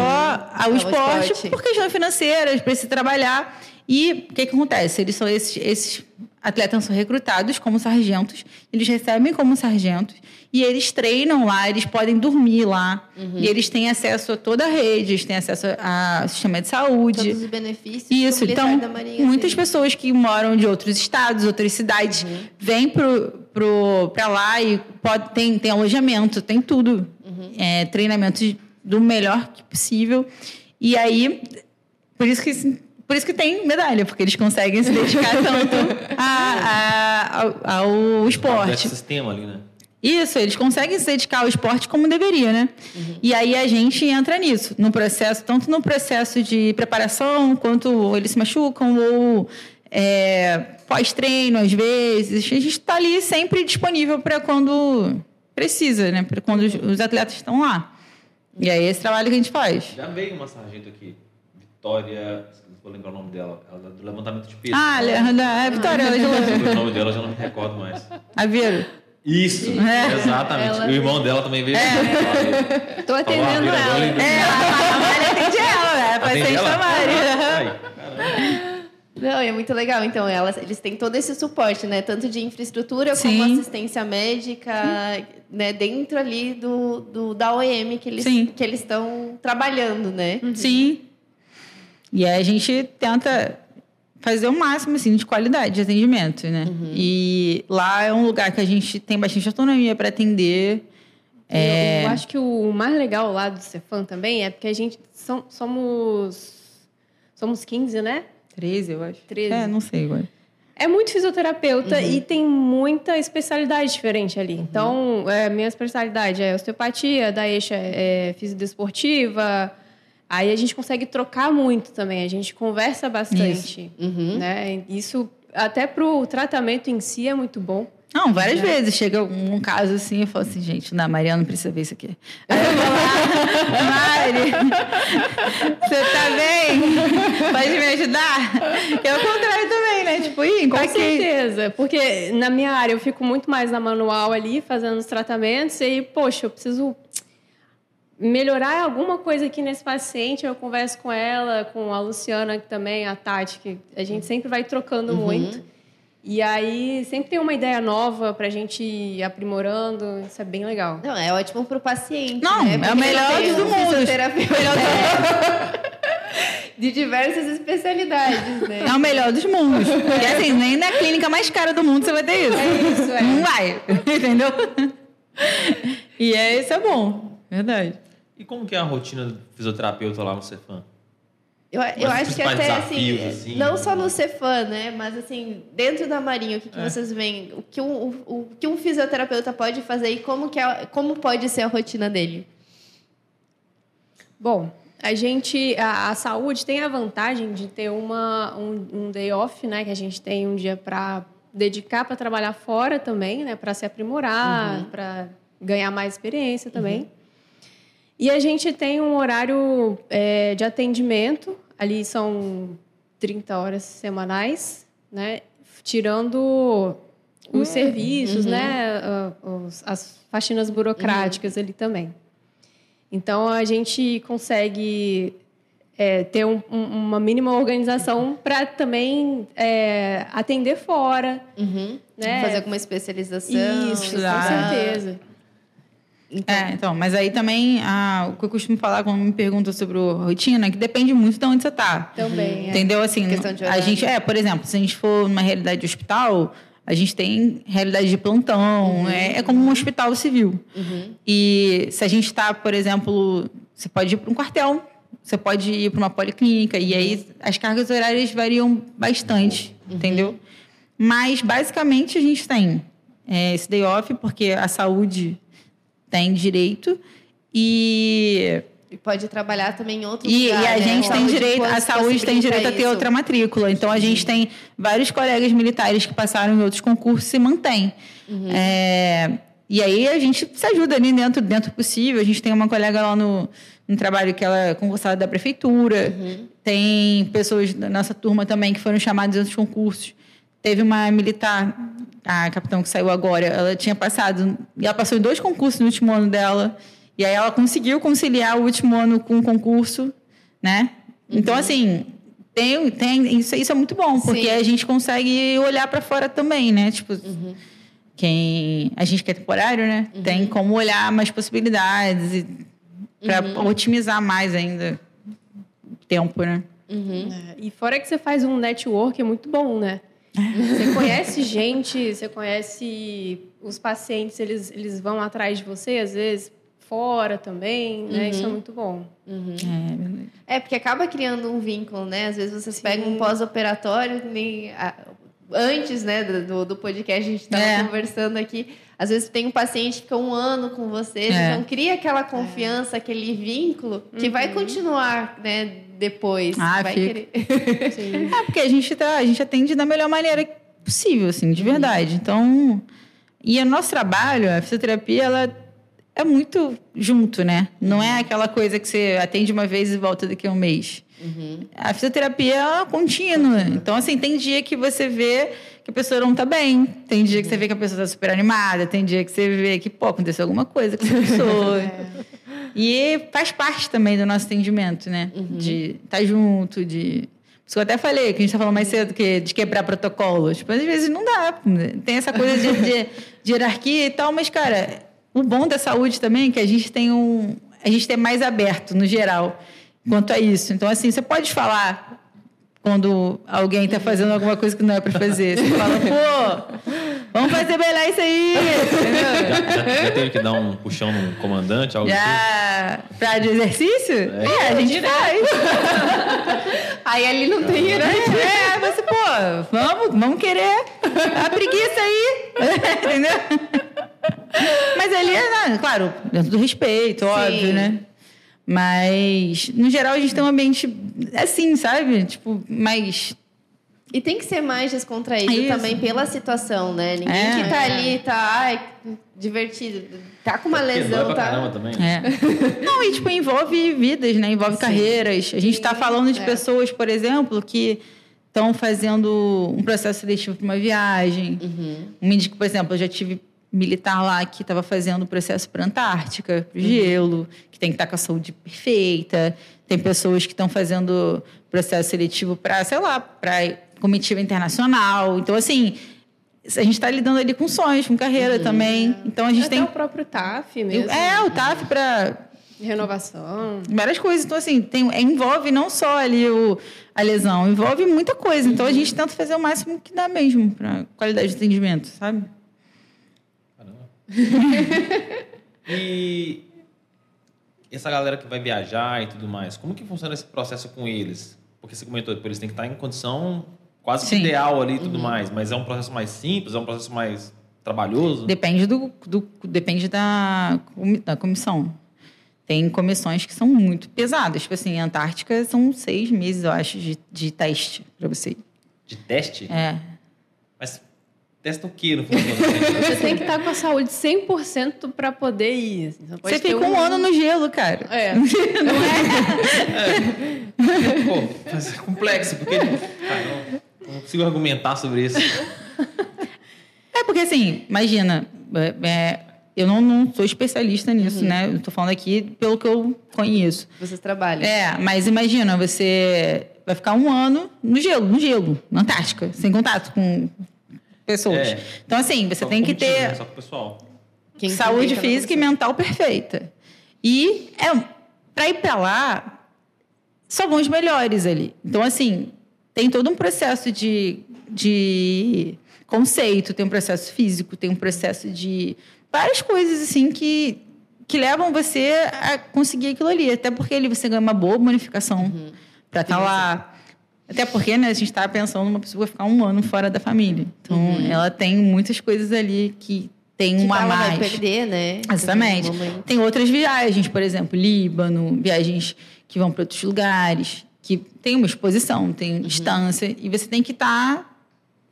ao Ao esporte, esporte. por questões financeiras, precisa trabalhar. E o que, que acontece? Eles são esses, esses atletas são recrutados como sargentos, eles recebem como sargentos e eles treinam lá, eles podem dormir lá e eles têm acesso a toda a rede, eles têm acesso ao sistema de saúde. Todos os benefícios Isso, então, da Marinha muitas pessoas que moram de outros estados, outras cidades, Uhum. vêm pro, pro, pra lá e pode, tem, tem alojamento, tem tudo. Uhum. É, treinamento do melhor que possível. E aí, por isso que, por isso que tem medalha, porque eles conseguem se dedicar tanto a- a- ao, ao o esporte. sistema ali, né? Isso, eles conseguem se dedicar ao esporte como deveria, né? E aí a gente entra nisso, no processo, tanto no processo de preparação, quanto eles se machucam, ou é, pós-treino, às vezes. A gente está ali sempre disponível para quando precisa, né? Para quando os, atletas estão lá. E aí esse trabalho que a gente faz. Já veio uma sargento aqui, Vitória, não vou lembrar o nome dela, ela é do levantamento de peso. Ah, é Vitória, ela já o nome dela eu já não me recordo mais. Aveiro. Isso, É. exatamente. Ela- o irmão dela também veio. É. Tô atendendo ela. É, a Maria atende ela, né? Paciente da Maria. Não, e é muito legal. Então, elas, eles têm todo esse suporte, né? Tanto de infraestrutura Sim. como assistência médica, né? Dentro ali do, do da OEM que eles Sim. que eles estão trabalhando, né? Sim. E aí a gente tenta fazer o máximo assim, de qualidade de atendimento, né? E lá é um lugar que a gente tem bastante autonomia para atender. É. Eu, acho que o mais legal lá do Cefam também é porque a gente são- somos somos 15, né? 13, eu acho. 13. É, não sei agora. É muito fisioterapeuta e tem muita especialidade diferente ali. Então, é, minha especialidade é osteopatia, da Eixa é fisiodesportiva. Aí a gente consegue trocar muito também, a gente conversa bastante. Né? Isso, até pro tratamento em si, é muito bom. Não, várias vezes. Chega um caso assim e falo assim, gente, não, Mariana não precisa ver isso aqui. Aí eu vou lá, Mari, você tá bem? Pode me ajudar? É o contrário também, né? Tipo, ih, Com certeza, porque na minha área eu fico muito mais na manual ali, fazendo os tratamentos, e aí, poxa, eu preciso melhorar alguma coisa aqui nesse paciente, eu converso com ela, com a Luciana que também, a Tati, que a gente sempre vai trocando muito. E aí sempre tem uma ideia nova pra gente ir aprimorando, isso é bem legal. Não, é ótimo pro paciente. Não, né? é o melhor do um mundo. de diversas especialidades, né? É o melhor dos mundos. Porque assim, nem na clínica mais cara do mundo você vai ter isso. É isso, é. Não vai, entendeu? E é, isso é bom, verdade. E como que é a rotina do fisioterapeuta lá no Cefam? Eu, eu acho que até assim, desafios, assim, não só né? no Cefam, né? Mas assim, dentro da Marinha, o que, que É. vocês veem? O que um, o, o que um fisioterapeuta pode fazer e como, que é, como pode ser a rotina dele? Bom, a gente, a, a saúde tem a vantagem de ter uma, um, um day off, né? Que a gente tem um dia para dedicar para trabalhar fora também, né? Para se aprimorar, para ganhar mais experiência também. E a gente tem um horário é, de atendimento, ali são 30 horas semanais, né? Tirando os serviços, né? ah, os- as faxinas burocráticas ali também. Então a gente consegue é, ter um- um- uma mínima organização para também é, atender fora, Uhum. né? Fazer alguma especialização. Isso, com estudar. Certeza. É, então, mas aí também, ah, o que eu costumo falar quando me perguntam sobre a rotina, é que depende muito de onde você está. Também. é. Entendeu? Assim, Questão de a horário. gente, é, por exemplo, se a gente for numa realidade de hospital, a gente tem realidade de plantão, é, é como um hospital civil. E se a gente está, por exemplo, você pode ir para um quartel, você pode ir para uma policlínica, e aí as cargas horárias variam bastante, entendeu? Mas, basicamente, a gente tem é, esse day off, porque a saúde tem direito, e E pode trabalhar também em outro e, lugar, e a né? gente tem Saúde direito, a saúde tem direito a ter isso. outra matrícula. Então a gente tem vários colegas militares que passaram em outros concursos e mantém. Uhum. É, e aí a gente se ajuda ali dentro, dentro do possível. A gente tem uma colega lá no, no trabalho que ela é concursada da prefeitura. Uhum. Tem pessoas da nossa turma também que foram chamadas em outros concursos. Teve uma militar, a capitão que saiu agora, ela tinha passado, ela passou em dois concursos no último ano dela. E aí ela conseguiu conciliar o último ano com o concurso, né? Então, assim, tem, tem, isso, isso é muito bom, porque Sim. a gente consegue olhar para fora também, né? Tipo, quem. A gente que é temporário, né? Tem como olhar mais possibilidades e para otimizar mais ainda o tempo, né? É, E fora que você faz um network é muito bom, né? Você conhece gente, você conhece os pacientes, eles, eles vão atrás de você, às vezes fora também, né? Isso é muito bom. É, verdade. É, porque acaba criando um vínculo, né? Às vezes vocês pegam um pós-operatório, nem a- antes, né, do, do podcast, a gente estava É. conversando aqui. Às vezes tem um paciente que fica um ano com vocês, É. então cria aquela confiança, aquele vínculo que vai continuar, né, depois. Ah, vai fica. querer. Sim. É, porque a gente, tá, a gente atende da melhor maneira possível, assim, de verdade. Então, e o nosso trabalho, a fisioterapia, ela é muito junto, né? Não é aquela coisa que você atende uma vez e volta daqui a um mês. A fisioterapia é contínua. Então, assim, tem dia que você vê que a pessoa não tá bem. Tem dia que você vê que a pessoa tá super animada. Tem dia que você vê que, pô, aconteceu alguma coisa com essa pessoa. E faz parte também do nosso atendimento, né? De estar junto, de. Isso que eu até falei, que a gente tá falando mais cedo, que, de quebrar protocolos. Tipo, às vezes não dá. Tem essa coisa de, de- de hierarquia e tal, mas, cara, o bom da saúde também é que a gente tem um. A gente é mais aberto, no geral, quanto a isso. Então, assim, você pode falar quando alguém está fazendo alguma coisa que não é para fazer. Você fala, pô, vamos fazer melhor isso aí. Entendeu? Já, já, já teve que dar um puxão no comandante, algo assim? Já pra de exercício? É, a gente faz. Aí ali não tem hierarquia. É, aí você, pô, vamos, vamos querer. A preguiça aí. Entendeu? Mas ali, é, né, claro, dentro do respeito, óbvio, né? Mas, no geral, a gente tem um ambiente assim, sabe? Tipo, mais. E tem que ser mais descontraído Isso. também pela situação, né? Ninguém É. que tá ali tá ai, divertido, tá com uma Porque lesão, tá? caramba também. É. Não, e tipo, envolve vidas, né? Envolve carreiras. A gente está falando de é. pessoas, por exemplo, que estão fazendo um processo seletivo para uma viagem. Um indico, por exemplo, eu já tive militar lá que estava fazendo o processo para a Antártica, para o gelo, que tem que estar com a saúde perfeita. Tem pessoas que estão fazendo processo seletivo para, sei lá, para comitiva internacional. Então, assim, a gente está lidando ali com sonhos, com carreira também. Então, a gente Até tem... o próprio TAF mesmo. É, o TAF para Renovação. várias coisas. Então, assim, tem, envolve não só ali o, a lesão, envolve muita coisa. Então, a gente tenta fazer o máximo que dá mesmo para qualidade de atendimento, sabe? E essa galera que vai viajar e tudo mais, como que funciona esse processo com eles? Porque você comentou, tipo, eles têm que estar em condição quase Sim. ideal ali e tudo mais, mas é um processo mais simples, é um processo mais trabalhoso? Depende, do, do- depende da, da comissão. Tem comissões que são muito pesadas. Tipo assim, a Antártica são seis meses, eu acho, de, de teste para você. ir. De teste? É. Testa o quê no fundo? Você tem que estar com a saúde 100% para poder ir. assim. Você, Você fica um ano no gelo, cara. É. Pô, mas é complexo, porque. Cara, não, não consigo argumentar sobre isso. É porque assim, imagina, é, é, eu não, não sou especialista nisso, né? Eu tô falando aqui pelo que eu conheço. Vocês trabalham. É, mas imagina, você vai ficar um ano no gelo, no gelo, na Antártica, sem contato com pessoas. É. Então, assim, você Só tem que ter né? Só pessoal. Quem saúde na física e mental perfeita. E é, para ir para lá, só vão os melhores ali. Então, assim, tem todo um processo de, de conceito, tem um processo físico, tem um processo de várias coisas, assim, que, que levam você a conseguir aquilo ali. Até porque ali você ganha uma boa bonificação para estar lá. Até porque, né, a gente está pensando numa pessoa que vai ficar um ano fora da família. Então, ela tem muitas coisas ali que tem Que uma ela mais. vai perder, né? Exatamente. Tem outras viagens, por exemplo, Líbano, viagens que vão para outros lugares, que tem uma exposição, tem distância, e você tem que estar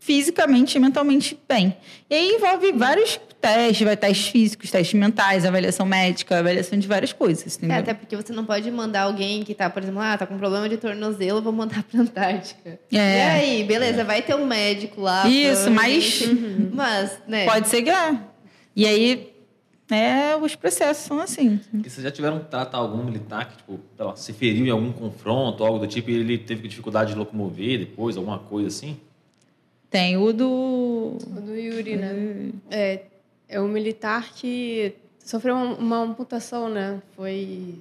fisicamente e mentalmente bem. E aí envolve vários testes, vai testes físicos, testes mentais, avaliação médica, avaliação de várias coisas, É, entendeu? até porque você não pode mandar alguém que tá, por exemplo, ah, tá com problema de tornozelo, vou mandar pra Antártica. É. E aí, beleza, vai ter um médico lá. Isso, mas- provavelmente. Mas, né? Pode ser que é. E aí, é, os processos são assim. E vocês já tiveram que tratar algum militar que, tipo, sei lá, se feriu em algum confronto, algo do tipo, e ele teve dificuldade de locomover depois, alguma coisa assim? Tem o do... O do Yuri, né? É, é um militar que sofreu uma, amputação, né? Foi,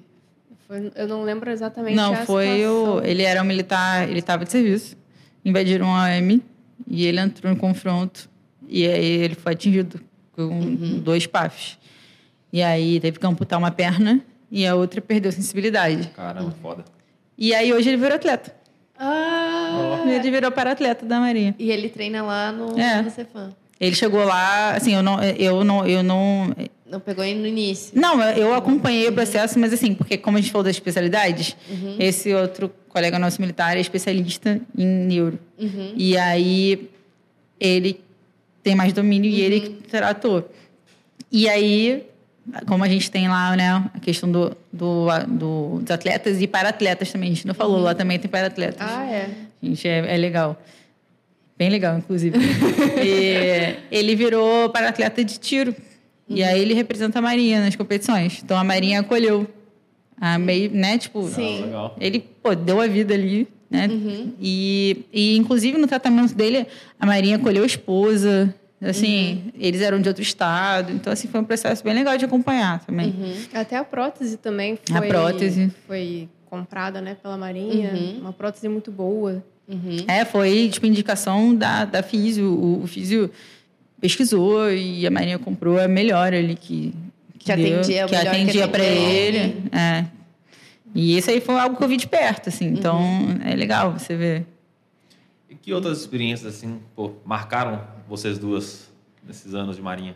foi- Eu não lembro exatamente Não, a foi o. Ele era um militar, ele estava de serviço. Invadiram a AM e ele entrou em confronto. E aí ele foi atingido com Uhum. dois pafs. E aí teve que amputar uma perna e a outra perdeu sensibilidade. Caramba, foda. E aí hoje ele virou atleta. Ah! Ele virou para-atleta da Marinha. E ele treina lá no, É. no Cefam. Ele chegou lá, assim, eu não, eu não, eu não, Não pegou ele no início. Não, eu acompanhei o processo, mas assim, porque como a gente falou das especialidades, Uhum. esse outro colega nosso militar é especialista em neuro. Uhum. E aí ele tem mais domínio e ele que tratou. E aí, como a gente tem lá, né, a questão do, do, do- dos atletas e para-atletas também, a gente não falou, lá também tem para-atletas. Ah, é. Gente, é, é legal. Bem legal, inclusive. e ele virou para-atleta de tiro. E aí ele representa a Marinha nas competições. Então a Marinha acolheu. A meio, né, tipo... Sim. Ah. Ele, pô, deu a vida ali, né? E, e, inclusive, no tratamento dele, a Marinha acolheu a esposa. Assim, eles eram de outro estado. Então, assim, foi um processo bem legal de acompanhar também. Uhum. Até a prótese também foi, A prótese. foi comprada né, pela Marinha. Uhum. Uma prótese muito boa. Uhum. É, foi, tipo, indicação da, da Físio. O, o Físio pesquisou e a Marinha comprou a melhor ali que... Que atendia, o que melhor que atendia para atendia. ele. É. E isso aí foi algo que eu vi de perto, assim. Então, Uhum. é legal você ver. E que outras experiências, assim, pô, marcaram vocês duas nesses anos de marinha?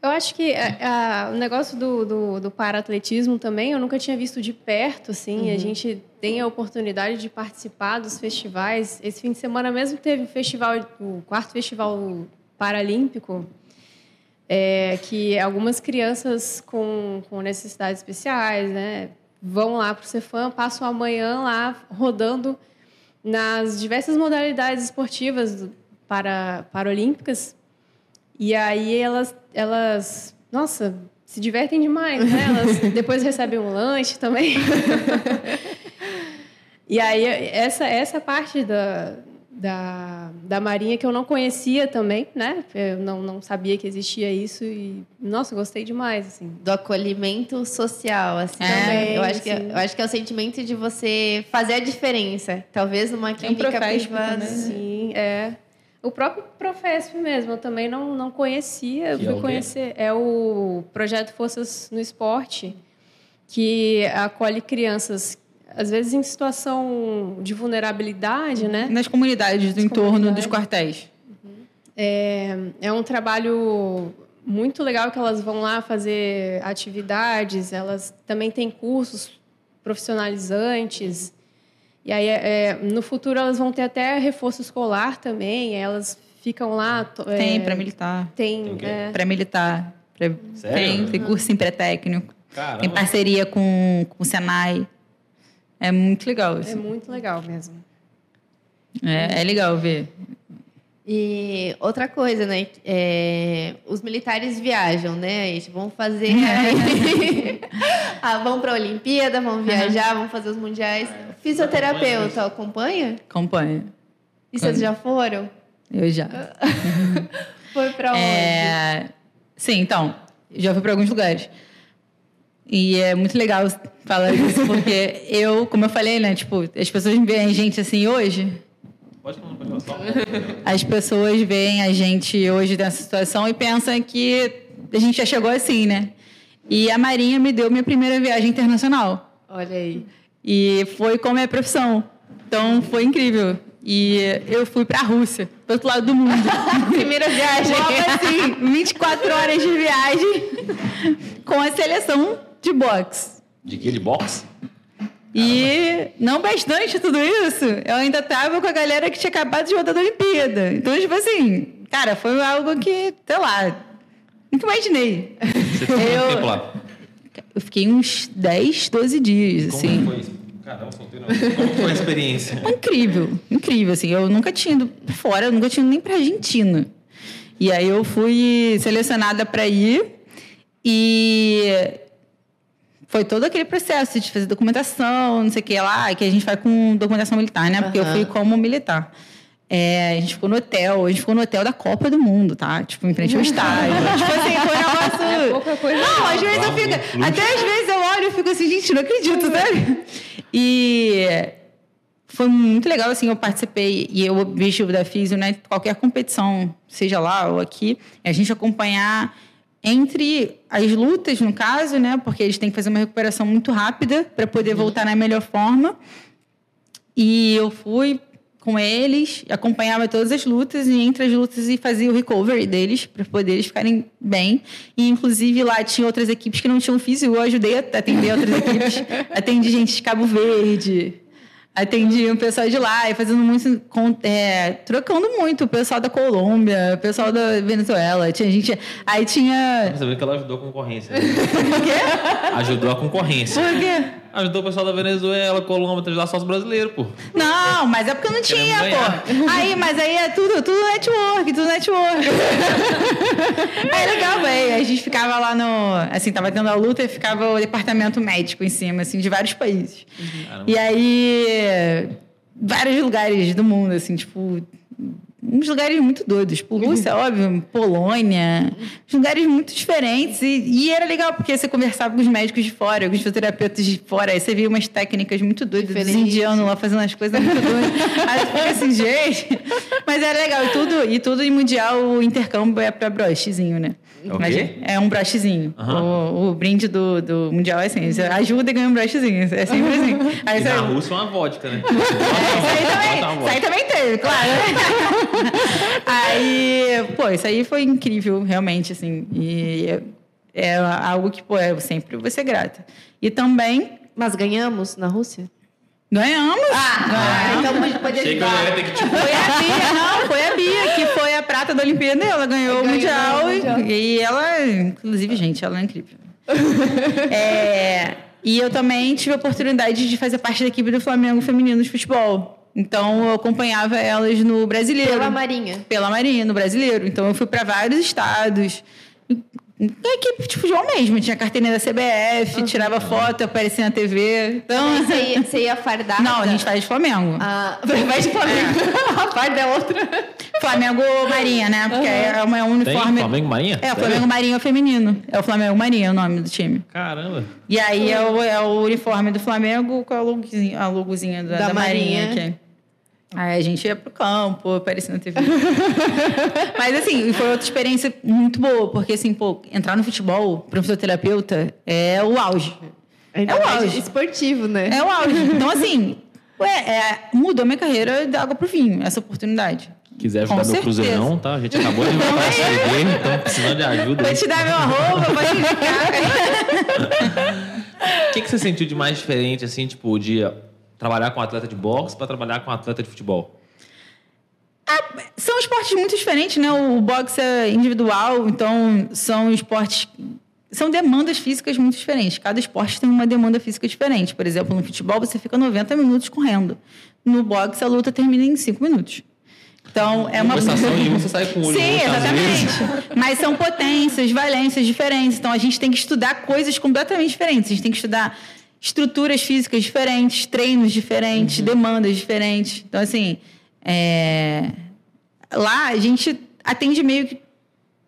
Eu acho que a- a- o negócio do, do, do para-atletismo também, eu nunca tinha visto de perto, assim. A gente tem a oportunidade de participar dos festivais. Esse fim de semana mesmo teve o festival, o quarto festival paralímpico, é, que algumas crianças com, com necessidades especiais, né, vão lá para o Cefam, passam a manhã lá rodando nas diversas modalidades esportivas para paralímpicas. E aí elas, elas, nossa, se divertem demais, né? Elas depois recebem um lanche também. e aí essa essa parte da, da, da Marinha que eu não conhecia também, né? Eu não, não sabia que existia isso e nossa, gostei demais, assim. Do acolhimento social, assim. É. também. Eu acho, que, Sim. eu acho que é o sentimento de você fazer a diferença. Talvez numa um clínica Profesp privada. também, né? Sim, é. O próprio Profesp mesmo, eu também não, não conhecia. Eu Que é fui o quê? conhecer. É o projeto Forças no Esporte, que acolhe crianças, às vezes em situação de vulnerabilidade, né? Nas comunidades do entorno comunidades. dos quartéis. É, é um trabalho muito legal que elas vão lá fazer atividades, elas também têm cursos profissionalizantes. E aí, é, no futuro, elas vão ter até reforço escolar também, elas ficam lá. to- Tem é, para militar. Tem. Tem é, Para militar. Pra- Sério? Tem, tem curso em pré-técnico. Tem parceria com, com o Senai. É muito legal. é Assim. muito legal mesmo. É, é legal ver. E outra coisa, né? é, os militares viajam, né? Eles vão fazer. ah, vão para a Olimpíada, vão viajar, vão fazer os mundiais. Fisioterapeuta acompanha? Acompanha. E vocês já foram? Eu já. Foi para onde? É, sim, então, já fui para alguns lugares. E é muito legal falar isso, porque eu, como eu falei, né, tipo, as pessoas veem a gente assim hoje, Pode falar, pode falar. as pessoas veem a gente hoje nessa situação e pensam que a gente já chegou assim, né? E a Marinha me deu minha primeira viagem internacional. Olha aí. E foi com a minha profissão. Então, foi incrível. E eu fui para a Rússia, do outro lado do mundo. Primeira viagem. Logo assim, 24 horas de viagem com a seleção de boxe. De que? De boxe? E não bastante tudo isso, eu ainda tava com a galera que tinha acabado de voltar da Olimpíada. Então, tipo assim, cara, foi algo que, sei lá, nunca imaginei. Você ficou Eu- tempo lá? Eu fiquei uns 10, 12 dias, Como assim. foi isso? Caramba, solteiro. Como foi a experiência? Incrível, incrível, assim. Eu nunca tinha ido fora, eu nunca tinha ido nem pra Argentina. E aí eu fui selecionada para ir e foi todo aquele processo de fazer documentação, não sei o que lá, que a gente faz com documentação militar, né? Porque eu Aham. fui como militar. É, a gente ficou no hotel, a gente ficou no hotel da Copa do Mundo, tá? Tipo, em frente ao estádio. tipo assim, foi um negócio. É pouca coisa. Não, às vezes eu fico. Até às vezes eu olho e fico assim, gente, não acredito, sabe? E foi muito legal, assim, eu participei e o objetivo da FISIO, né, qualquer competição, seja lá ou aqui, é a gente acompanhar entre as lutas, no caso, né, porque eles têm que fazer uma recuperação muito rápida para poder voltar na melhor forma. E eu fui com eles, acompanhava todas as lutas e entre as lutas e fazia o recovery deles para poder eles ficarem bem. E inclusive lá tinha outras equipes que não tinham físico, eu ajudei a atender outras equipes. Atendi gente de Cabo Verde, atendi o pessoal de lá e fazendo muito, é, trocando muito o pessoal da Colômbia, o pessoal da Venezuela, tinha gente, aí tinha Você vê que ela ajudou a concorrência. né? o quê? Ajudou a concorrência. Por quê? Ajudou o pessoal da Venezuela, Colômbia, ajudar só os brasileiros, pô. Não, mas é porque não Queremos tinha, ganhar. pô. Aí, mas aí é tudo, tudo network, tudo network. aí legal, velho. A gente ficava lá no. Assim, tava tendo a luta e ficava o departamento médico em cima, assim, de vários países. Caramba. E aí. Vários lugares do mundo, assim, tipo. Uns lugares muito doidos. Tipo, Rússia, óbvio, Polônia. uns lugares muito diferentes. E, e era legal, porque você conversava com os médicos de fora, com os fisioterapeutas de fora. Aí você via umas técnicas muito doidas dos Diferente. indianos lá fazendo as coisas muito doidas. Aí fica assim, gente. Mas era legal. E tudo, e tudo em mundial, o intercâmbio é pra brochezinho, né? É quê? é um brochezinho. Aham. O, o brinde do, do mundial é assim: você ajuda e ganha um brochezinho. É sempre assim. Aí E você. na Rússia é uma vodka, né? É, isso aí também, isso aí também teve, claro. aí, pô, isso aí foi incrível, realmente, assim. E é, é algo que, pô, eu sempre vou ser grata. E também Mas ganhamos na Rússia? Ganhamos. Ah, então pode, pode Achei que eu ajudar. ia ter que te Foi a Bia, não, foi a Bia, que foi a prata da Olimpíada. Ela ganhou o Ganhou Mundial. o e- Mundial. E ela, inclusive, gente, ela é incrível. É, e eu também tive a oportunidade de fazer parte da equipe do Flamengo Feminino de Futebol. Então, eu acompanhava elas no Brasileiro. Pela Marinha. Pela Marinha, no Brasileiro. Então, eu fui para vários estados. A equipe de futebol mesmo. Tinha carteirinha da CBF, tirava foto, aparecia na TV. Então... Você ia, você ia fardada? Não, a gente faz de Flamengo. Ah, vai de Flamengo. A farda é outra. Flamengo Marinha, né? Porque é, uma, é um Tem uniforme. Flamengo Marinha? É, o? Flamengo Marinha é o feminino. É o Flamengo Marinha, é o nome do time. Caramba. E aí é o, é o uniforme do Flamengo com a logozinha, a logozinha da, Da da Marinha. Marinha. aqui. Aí a gente ia pro campo, aparecia na TV. Mas assim, foi outra experiência muito boa, porque assim, pô, entrar no futebol para um fisioterapeuta é o auge. Ainda É o auge. esportivo, né? É o auge. Então, assim, ué, é, mudou minha carreira da água pro vinho, essa oportunidade. Quiser Com ajudar meu. Cruzeirão, tá? A gente acabou de voltar a se ver, então precisando de ajuda. Vou te dar meu arroba, vou te indicar. O que, que você sentiu de mais diferente, assim, tipo, de trabalhar com atleta de boxe para trabalhar com atleta de futebol? São esportes muito diferentes, né? O boxe é individual, então são esportes. São demandas físicas muito diferentes. Cada esporte tem uma demanda física diferente. Por exemplo, no futebol você fica 90 minutos correndo. No boxe a luta termina em 5 minutos. Então é uma. Conversação e você sai com o olho Sim, vezes. exatamente. Mas são potências, valências diferentes. Então a gente tem que estudar coisas completamente diferentes. A gente tem que estudar estruturas físicas diferentes, treinos diferentes, demandas diferentes. Então, assim, é, lá a gente atende meio que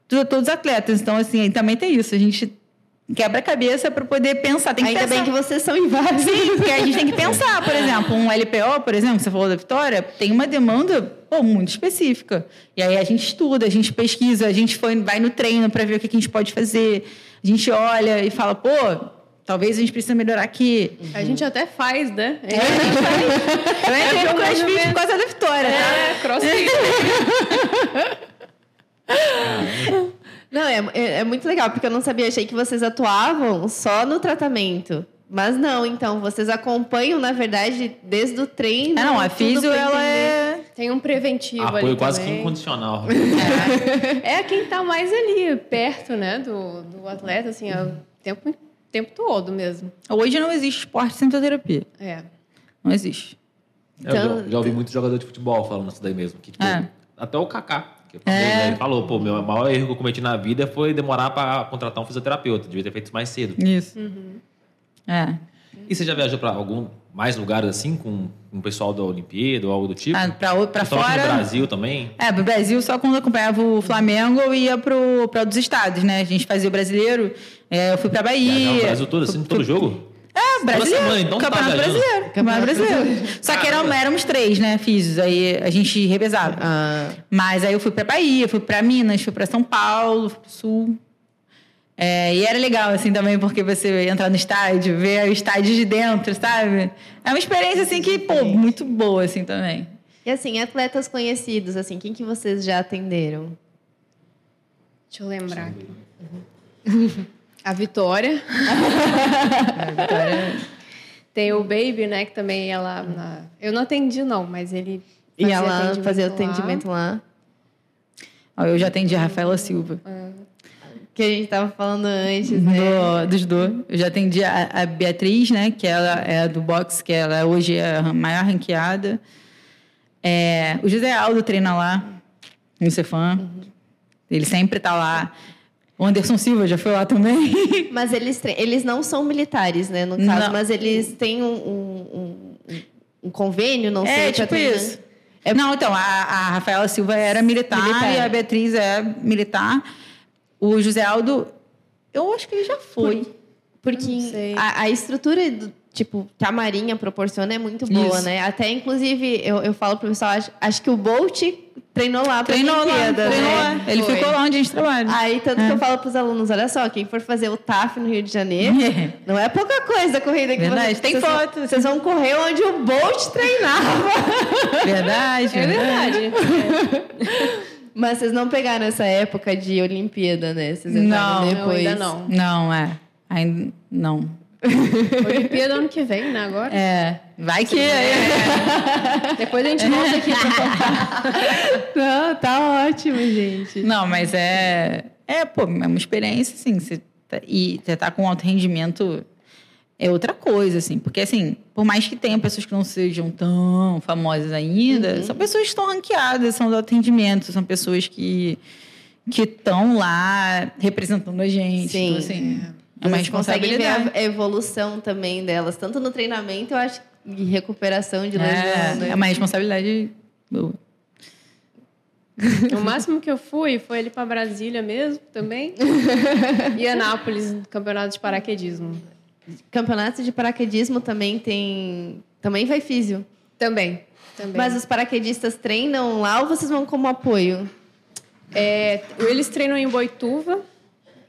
to- todos os atletas. Então, assim, também tem isso. A gente quebra a cabeça para poder pensar. Tem que Ainda pensar. bem que vocês são em vários. Sim, porque a gente tem que pensar, por exemplo, um LPO, por exemplo, que você falou da Vitória, tem uma demanda pô, muito específica. E aí a gente estuda, a gente pesquisa, a gente foi, vai no treino para ver o que a gente pode fazer. A gente olha e fala, pô, talvez a gente precisa melhorar aqui. A gente até faz, né? É, Eu entrei no É, CrossFit movimento. por causa da Vitória, tá? É, crossfit. Não, é, é, é muito legal, porque eu não sabia, achei que vocês atuavam só no tratamento. Mas não, então, vocês acompanham, na verdade, desde o treino. É, não, a físio, ela é... Tem um preventivo Apoio ali quase que também. incondicional. É quem tá mais ali, perto, né, do, do atleta, assim, é o tempo, tempo todo mesmo. Hoje não existe esporte sem fisioterapia. É. Não existe. Eu já- Então- já, ouvi muito jogador de futebol falando isso daí mesmo. Que, tipo, É. Até o Kaká. Que eu falei, né, Ele falou, pô, meu maior erro que eu cometi na vida foi demorar para contratar um fisioterapeuta. Devia ter feito isso mais cedo. Isso. É. E você já viajou para algum mais lugares assim, com, com o pessoal da Olimpíada ou algo do tipo? Ah, Principalmente fora... no Brasil também? É, pro Brasil, só quando eu acompanhava o Flamengo, eu ia pro, pra outros estados, né? A gente fazia o brasileiro, é, eu fui pra Bahia. Brasil todo, assim, Fui- todo fui- jogo? É, brasileiro. semana, então, tá Campeonato viajando. brasileiro. Campeonato brasileiro. Só que eram, éramos três, né, físicos. Aí a gente revezava. Ah, Mas aí eu fui pra Bahia, fui pra Minas, fui pra São Paulo, fui pro Sul. É, e era legal, assim, também, porque você entrar no estádio, ver o estádio de dentro, sabe? É uma experiência, assim, que, pô, muito boa, assim, também. E assim, atletas conhecidos, assim, quem que vocês já atenderam? Deixa eu lembrar aqui. A Vitória. Tem o Baby, né, que também ia lá na... Eu não atendi, não, mas ele E fazia ela atendimento fazia lá. atendimento lá. Eu já atendi a Rafaela Silva. Que a gente tava falando antes, né? do, dos do. Eu já atendi a, a Beatriz, né? Que ela é do boxe, que ela hoje é a maior ranqueada. É, o José Aldo treina lá, no Cefam. Ele sempre tá lá. O Anderson Silva já foi lá também. Mas eles, eles não são militares, né? No caso, Não. mas eles têm um, um, um- um convênio, não sei. é, tipo isso. Não, então, a, a Rafaela Silva era militar, Militar. e a Beatriz é militar. O José Aldo, eu acho que ele já foi. Porque a, a estrutura do, tipo, que a Marinha proporciona é muito boa, Isso. né? Até, inclusive, eu, eu falo pro pessoal, acho, acho que o Bolt treinou lá pra Treinou lá, treinou né? lá. Ele Foi. ficou lá onde a gente trabalha. Aí, tanto É. que eu falo pros alunos, olha só, quem for fazer o TAF no Rio de Janeiro, É. não é pouca coisa a corrida que Verdade, vocês... tem vocês foto. Vocês vão correr onde o Bolt treinava. Verdade. É verdade. Mas vocês não pegaram essa época de Olimpíada, né? Vocês Não, depois. ainda não. Não, é. Ainda não. Olimpíada ano que vem, né, agora? É. Vai que. Depois a gente volta aqui pra contar. Não, tá ótimo, gente. Não, mas é. É, pô, é uma experiência, assim. Você tá- e você tá com alto rendimento é outra coisa, assim. Porque, assim, por mais que tenha pessoas que não sejam tão famosas ainda, são pessoas que estão ranqueadas, são do alto rendimento, são pessoas que que estão lá representando a gente. Sim. Então, assim, é uma Vocês conseguem ver responsabilidade. a evolução também delas, tanto no treinamento, eu acho, e recuperação de lesão, É, né? é uma responsabilidade boa. O máximo que eu fui foi ali pra Brasília mesmo, também. E Anápolis, campeonato de paraquedismo. Campeonato de paraquedismo também tem... Também vai físio. Também. também. Mas os paraquedistas treinam lá ou vocês vão como apoio? É, eles treinam em Boituva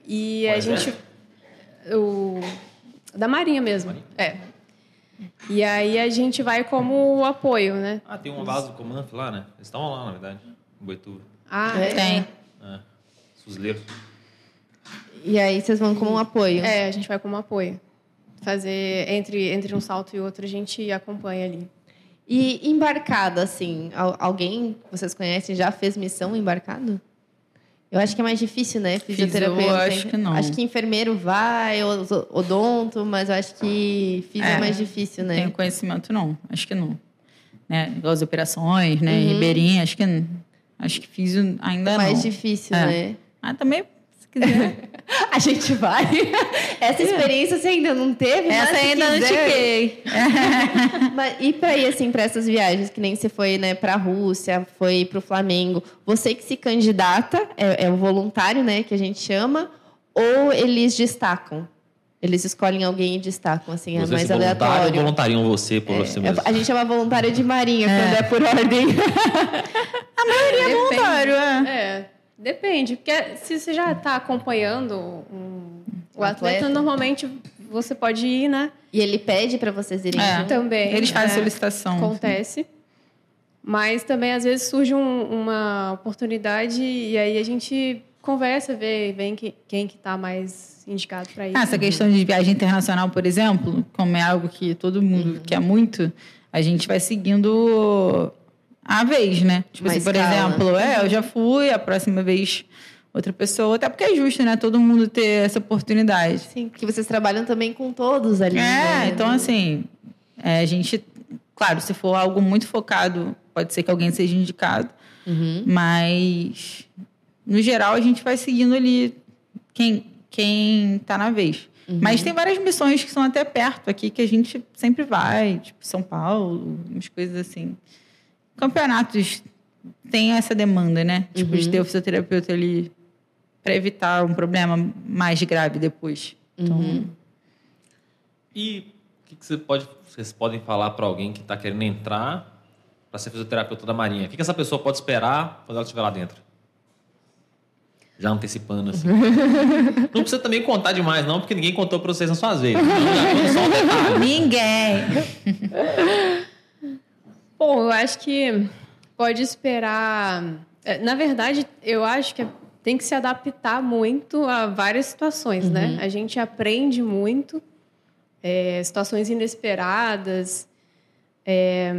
e a Qual gente. O, da Marinha mesmo. É. E aí a gente vai como apoio, né? Ah, tem uma base do Comanf lá, né? Eles estavam lá, na verdade, em Boituva. Ah, É? Tem. É. Fuzileiros. E aí vocês vão como um apoio? É, a gente vai como apoio. Fazer entre, entre um salto e outro, a gente acompanha ali. E embarcado, assim, al- alguém vocês conhecem já fez missão embarcado? Eu acho que é mais difícil, né? Fisioterapeuta. eu acho que não. Acho que enfermeiro vai, odonto, mas eu acho que fisio é, É, mais difícil, né? Tenho conhecimento, não. Acho que não. Né? Igual as operações, né? Uhum. Ribeirinha, acho que Acho que fiz ainda mais não. difícil, É. né? Ah, também, se quiser. A gente vai. Essa experiência você ainda não teve, mas Essa se ainda não quiser- tiquei. Mas, e para ir assim para essas viagens que nem você foi, né, para a Rússia, foi para o Flamengo, você que se candidata é, é o voluntário, né, que a gente chama, ou eles destacam? Eles escolhem alguém e destacam assim, é Você mais se voluntário ou aleatório. voluntariam você por você É, mesmo? a gente chama voluntário de marinha quando é por ordem. É voluntário, é. É, depende. Porque se você já está acompanhando um- o atleta, Atleta. normalmente você pode ir, né? E ele pede para vocês irem É. Também. Eles fazem é, solicitação. Acontece. Mas também, às vezes, surge um- uma oportunidade e aí a gente conversa, vê, vê que, quem que está mais indicado para ir. Ah, essa questão de viagem internacional, por exemplo, como é algo que todo mundo Uhum. quer muito, a gente vai seguindo a vez, né? Tipo assim, por exemplo, é, eu já fui, a próxima vez outra pessoa, até porque é justo, né? Todo mundo ter essa oportunidade. Sim, porque vocês trabalham também com todos ali. É, né? então assim, é, a gente, claro, se for algo muito focado, pode ser que alguém seja indicado, Uhum. mas no geral a gente vai seguindo ali quem quem tá na vez. Uhum. Mas tem várias missões que são até perto aqui que a gente sempre vai, tipo São Paulo, umas coisas assim. Campeonatos tem essa demanda, né? Tipo, Uhum. de ter o fisioterapeuta ali para evitar um problema mais grave depois. Então, Uhum. E o que, que você pode, vocês podem falar para alguém que está querendo entrar para ser fisioterapeuta da Marinha? O que, que essa pessoa pode esperar quando ela estiver lá dentro? Já antecipando assim. não precisa também contar demais, não, porque ninguém contou para vocês nas suas vezes. Então, já só um detalhe. Ninguém. Bom, eu acho que pode esperar. é, Na verdade, eu acho que tem que se adaptar muito a várias situações, né? A gente aprende muito, é, situações inesperadas, é,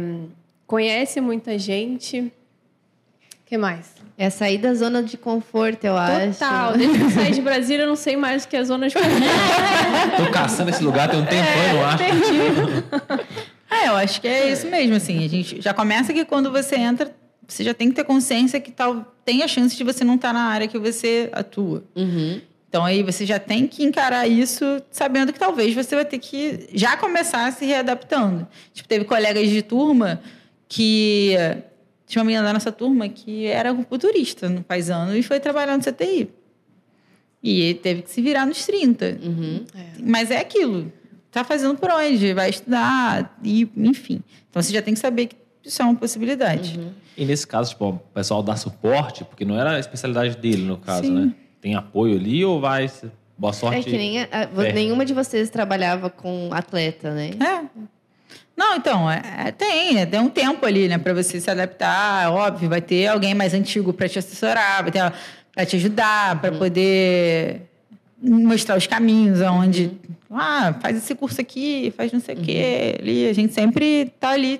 conhece muita gente. O que mais? É sair da zona de conforto, eu acho. Total. Desde que eu saí de Brasília, eu não sei mais o que é zona de conforto. Tô caçando esse lugar tem um tempão, eu acho. É, eu acho que é isso mesmo, assim. A gente já começa que quando você entra, você já tem que ter consciência que tal, tem a chance de você não estar na área que você atua. Uhum. Então aí você já tem que encarar isso sabendo que talvez você vai ter que já começar se readaptando. Tipo, teve colegas de turma que. Tinha uma menina da nossa turma que era acupunturista no paisano e foi trabalhar no CTI. E ele teve que se virar nos 30. Uhum. Mas é aquilo. Tá fazendo por onde? Vai estudar, e, enfim. Então você já tem que saber que isso é uma possibilidade. E nesse caso, tipo, o pessoal dá suporte, porque não era a especialidade dele, no caso, Sim. né? Tem apoio ali ou vai. Boa sorte. É que nem a- a- É. nenhuma de vocês trabalhava com atleta, né? É. Não, então, é, é- tem, é, tem um tempo ali, né, para você se adaptar. Óbvio, vai ter alguém mais antigo para te assessorar, vai ter para te ajudar, para poder mostrar os caminhos aonde. Ah, faz esse curso aqui, faz não sei o quê. Ali, a gente sempre tá ali.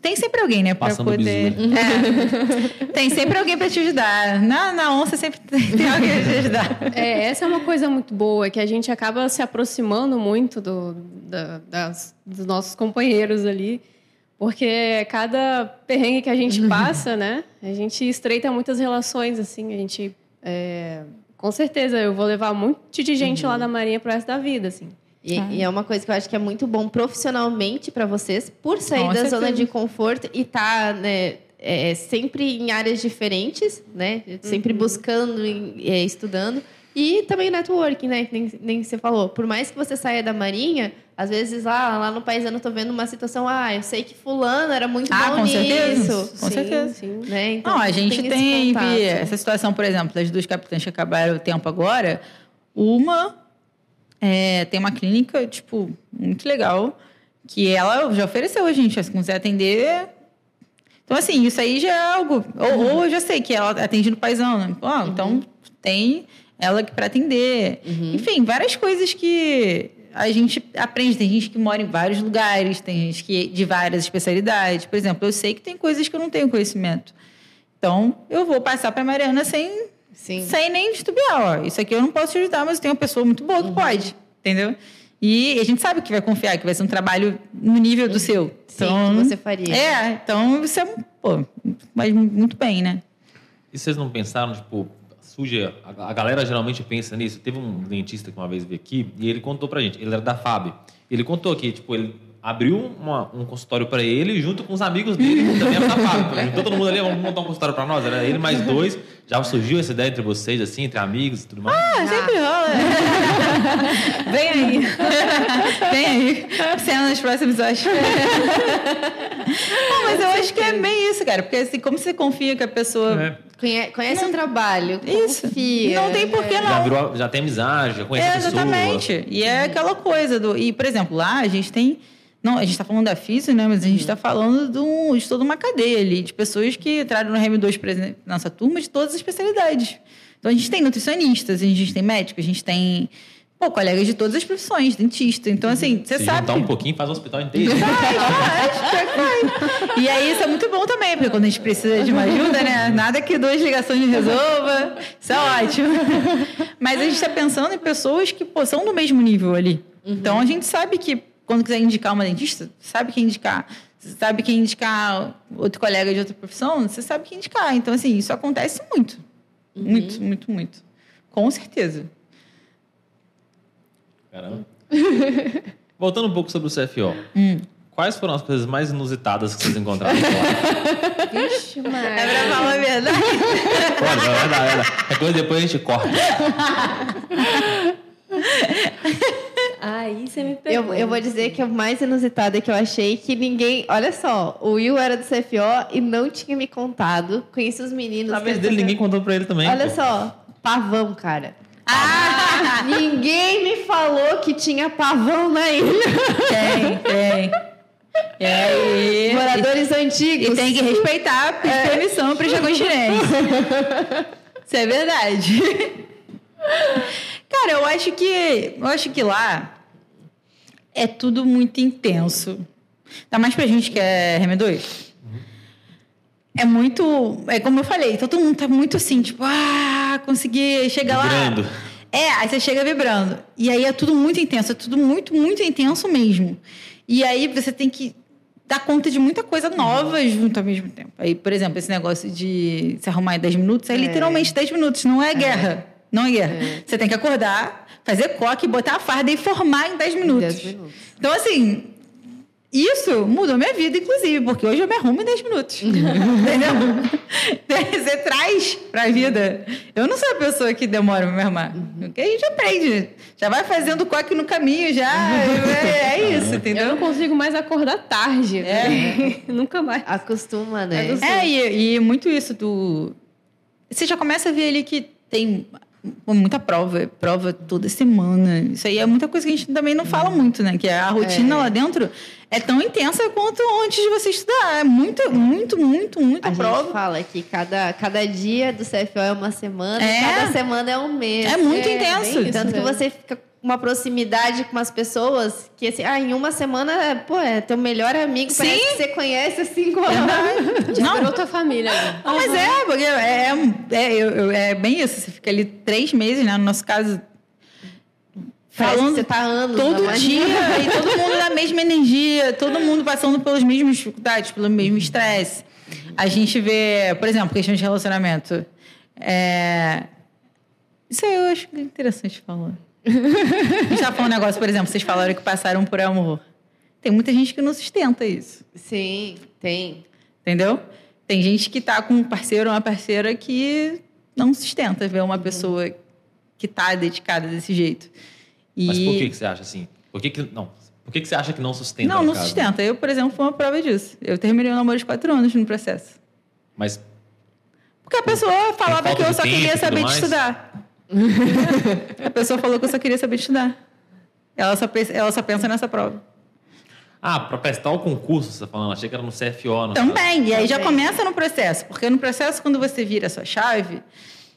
Tem sempre alguém, né, para poder. bizu, É. tem sempre alguém para te ajudar. Na, na onça sempre tem, tem alguém para te ajudar. É, essa é uma coisa muito boa, que a gente acaba se aproximando muito do, da- das- dos nossos companheiros ali, porque cada perrengue que a gente passa, né, a gente estreita muitas relações, assim, a gente... é, com certeza, eu vou levar um monte de gente lá da Marinha pro resto da vida, assim. E, e é uma coisa que eu acho que é muito bom profissionalmente para vocês, por sair Com da certeza. zona de conforto e estar né, é, sempre em áreas diferentes, né? Sempre buscando e é, estudando. E também networking, né? Que nem, nem você falou. Por mais que você saia da marinha, às vezes lá, lá no paisano eu tô vendo uma situação, ah, eu sei que fulano era muito Ah, bom com certeza. nisso. Com Sim, certeza. Sim. Né? Então, Não, a gente tem contato. essa situação, por exemplo, das duas capitãs que acabaram o tempo agora. Uma é, tem uma clínica, tipo, muito legal, que ela já ofereceu a gente, se quiser atender. Então, assim, isso aí já é algo. Ou, ou eu já sei que ela atende no paisão, né? Ó, Então, tem ela que para atender. Enfim, várias coisas que a gente aprende. Tem gente que mora em vários lugares, tem gente que de várias especialidades. Por exemplo, eu sei que tem coisas que eu não tenho conhecimento. Então, eu vou passar para a Mariana sem, Sim. sem nem titubear. Ó, isso aqui eu não posso te ajudar, mas eu tenho uma pessoa muito boa que Uhum. pode. Entendeu? E a gente sabe que vai confiar, que vai ser um trabalho no nível do seu. Uhum. Sim, Então, que você faria. É, então isso é, pô, mas muito bem, né? E vocês não pensaram, tipo, surge. A, galera geralmente pensa nisso. Teve um dentista que uma vez veio aqui e ele contou pra gente. Ele era da FAB. Ele contou que, tipo, ele abriu uma- um consultório pra ele junto com os amigos dele, que também era da FAB. Juntou todo mundo ali, vamos montar um consultório pra nós. Era ele mais dois. Já surgiu essa ideia entre vocês, assim, entre amigos e tudo mais? Ah, sempre rola. Vem aí. Vem aí. Cena nos próximos, eu acho. Não, mas eu acho que é bem isso, cara. Porque assim, como você confia que a pessoa. É. Conhe- Conhece o trabalho, Isso. confia. Não tem por que Já, não. virou, já tem amizade, já conhece É, a pessoa. exatamente. E é aquela coisa do. E, por exemplo, lá a gente tem. Não, a gente está falando da física, né? Mas a gente está falando de, um- de toda uma cadeia ali, de pessoas que entraram no RM2 por exemplo, na nossa turma de todas as especialidades. Então a gente tem nutricionistas, a gente tem médicos, a gente tem pô, colegas de todas as profissões, dentista. Então, assim, você sabe. juntar um pouquinho, faz o hospital inteiro. Faz. E aí isso é muito bom também, porque quando a gente precisa de uma ajuda, né? Nada que duas ligações resolva. Isso é ótimo. Mas a gente está pensando em pessoas que pô, são do mesmo nível ali. Então a gente sabe que quando quiser indicar uma dentista, sabe quem indicar. Você sabe quem indicar outro colega de outra profissão, você sabe quem indicar. Então, assim, isso acontece muito. Muito, muito, muito. Com certeza. Caramba. Voltando um pouco sobre o CFO. Hum. Quais foram as coisas mais inusitadas que vocês encontraram lá? Vixe, É mas... pra falar a verdade. Pode, vai dar, vai dar. É coisa depois a gente corta. Aí você me pegou. Eu, eu vou dizer que o mais inusitado é que eu achei que ninguém. Olha só, o Will era do CFO e não tinha me contado. Conheci os meninos. Na vez dele, ninguém contou pra ele também. Olha pô. só, pavão, cara. Ah, ninguém me falou que tinha pavão na ilha. Tem, tem. É, e, Moradores antigos. e tem que respeitar, pedir permissão para jaguatinense. Isso é verdade. Cara, eu acho que eu acho que lá é tudo muito intenso. Ainda mais pra gente que é RM2. É muito. É como eu falei, todo mundo tá muito assim, tipo, ah, consegui chegar Vibrando. lá. É, aí você chega vibrando. E aí é tudo muito intenso, é tudo muito, muito intenso mesmo. E aí você tem que dar conta de muita coisa nova junto ao mesmo tempo. Aí, por exemplo, esse negócio de se arrumar em 10 minutos é, literalmente 10 minutos, não é guerra. Não é guerra. Você tem que acordar, fazer coque, botar a farda e formar em 10 minutos. 10 minutos. Então, assim, isso mudou minha vida, inclusive, porque hoje eu me arrumo em 10 minutos. Entendeu? Você traz pra vida. Eu não sou a pessoa que demora pra me arrumar. Porque a gente aprende. Já vai fazendo coque no caminho, já. É, é isso, Eu entendeu? não consigo mais acordar tarde. É. Nunca mais. Acostuma, né? É, e, e muito isso do. Você já começa a ver ali que tem muita prova, é prova toda semana. Isso aí é muita coisa que a gente também não fala muito, né? Que a rotina É. lá dentro é tão intensa quanto antes de você estudar. É muito, muito, muito, muita A prova. gente fala que cada, cada dia do CFO é uma semana, É. cada semana é um mês. É muito É, intenso. Tanto que mesmo. você fica uma proximidade com umas pessoas que, assim, ah, em uma semana, pô, é teu melhor amigo, Sim. parece que você conhece, assim, com Não, Virou tua família. né? Não, mas é, porque é, é, eu- eu- é bem isso. Você fica ali três meses, né? No nosso caso, Parece falando você tá anos. todo na dia e todo mundo na mesma energia, todo mundo passando pelas mesmas dificuldades, pelo mesmo estresse. A gente vê, por exemplo, questão de relacionamento. É... Isso aí eu acho interessante falar. A gente falando um negócio, por exemplo, vocês falaram que passaram por amor. Tem muita gente que não sustenta isso. Sim, tem. Entendeu? Tem gente que tá com um parceiro ou uma parceira que não sustenta ver uma pessoa que tá dedicada desse jeito. E... Mas por que, que você acha assim? Por que, que não? Por que, que você acha que não sustenta? Não, não caso? sustenta. Eu, por exemplo, fui uma prova disso. Eu terminei o namoro de quatro anos no processo. Mas Porque a pessoa falava que eu só queria saber de estudar. a pessoa falou que eu só queria saber estudar. Ela só, pensa, ela só pensa nessa prova. ah, para prestar o concurso, você tá falando? Achei que era no CFO. No Também. E aí já começa no processo. Porque no processo, quando você vira a sua chave,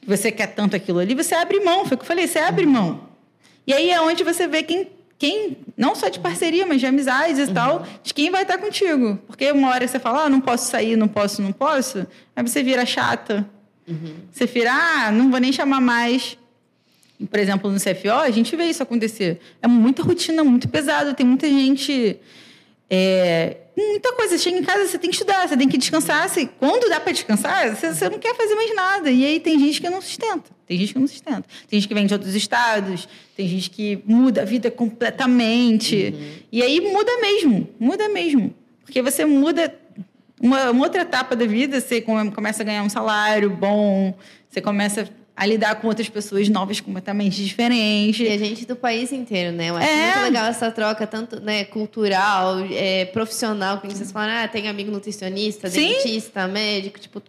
você quer tanto aquilo ali, você abre mão. Foi o que eu falei, você abre mão. E aí é onde você vê quem quem, não só de parceria, mas de amizades e tal, de quem vai estar contigo. Porque uma hora você fala, ah, não posso sair, não posso, não posso, aí você vira chata. Você vira, ah, não vou nem chamar mais. Por exemplo, no CFO, a gente vê isso acontecer. É muita rotina, muito pesado. Tem muita gente. É, muita coisa. Chega em casa, você tem que estudar, você tem que descansar. Você, quando dá para descansar, você, você não quer fazer mais nada. E aí tem gente que não sustenta. Tem gente que não sustenta. Tem gente que vem de outros estados, tem gente que muda a vida completamente. E aí muda mesmo, muda mesmo. Porque você muda uma, uma outra etapa da vida, você come- começa a ganhar um salário bom, você começa a lidar com outras pessoas novas completamente diferentes. E a gente do país inteiro, né? Eu acho É. muito legal essa troca, tanto né, cultural, é, profissional, que vocês falam, ah, tem amigo nutricionista, Sim. dentista, médico, tipo,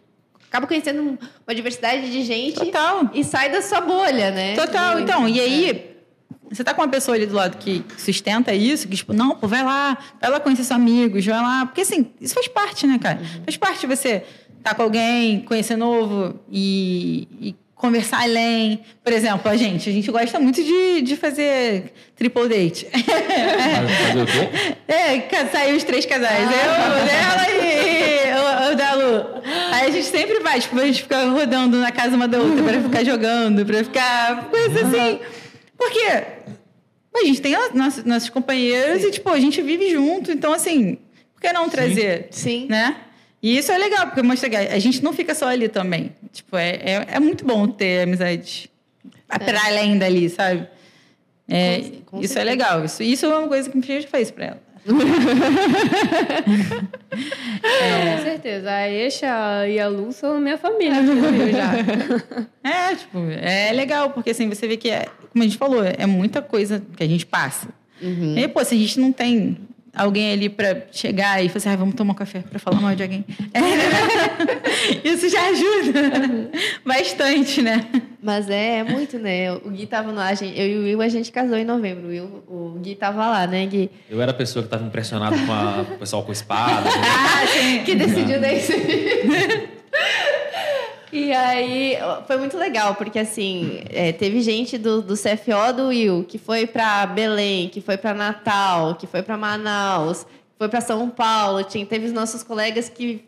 acaba conhecendo um- uma diversidade de gente Total. e sai da sua bolha, né? Total. Muito. Então, e aí, você tá com uma pessoa ali do lado que sustenta isso, que tipo, não, pô, vai lá, vai lá conhecer seus amigos, vai lá. Porque assim, isso faz parte, né, cara? Uhum. Faz parte de você estar com alguém, conhecer novo e, e conversar além. Por exemplo, a gente, a gente gosta muito de, de fazer triple date. Fazer o quê? É, saiu os três casais. Ah. Eu, dela e o, o da Lu. Aí a gente sempre vai, tipo, a gente fica rodando na casa uma da outra pra ficar jogando, pra ficar. coisa assim. Porque a gente tem nossos, nossos companheiros e, tipo, a gente vive junto. Então, assim, por que não trazer? Sim. Né? E isso é legal, porque mostra que a gente não fica só ali também. Tipo, é, é, é muito bom ter amizade pra além dali, sabe? É, Com- com isso é certeza. legal. Isso, isso é uma coisa que a gente fez pra ela. Com certeza. A Eixa e a Lu são minha família Rio já. É, tipo, é legal, porque assim, você vê que, é, como a gente falou, é muita coisa que a gente passa. Uhum. E pô, se a gente não tem alguém ali pra chegar e falar assim, ah, vamos tomar um café pra falar mal de alguém. É, isso já ajuda bastante, né? Mas é, é muito, né? O Gui tava gente- eu e o Will, a gente casou em novembro. O, Will, o Gui tava lá, né, Gui? Eu era a pessoa que estava impressionado com a- o pessoal com espada. Ah, sim. que decidiu daí. E aí, foi muito legal, porque assim, é, teve gente do, do CFO do Will que foi para Belém, que foi para Natal, que foi para Manaus, que foi para São Paulo. Tinha, teve os nossos colegas que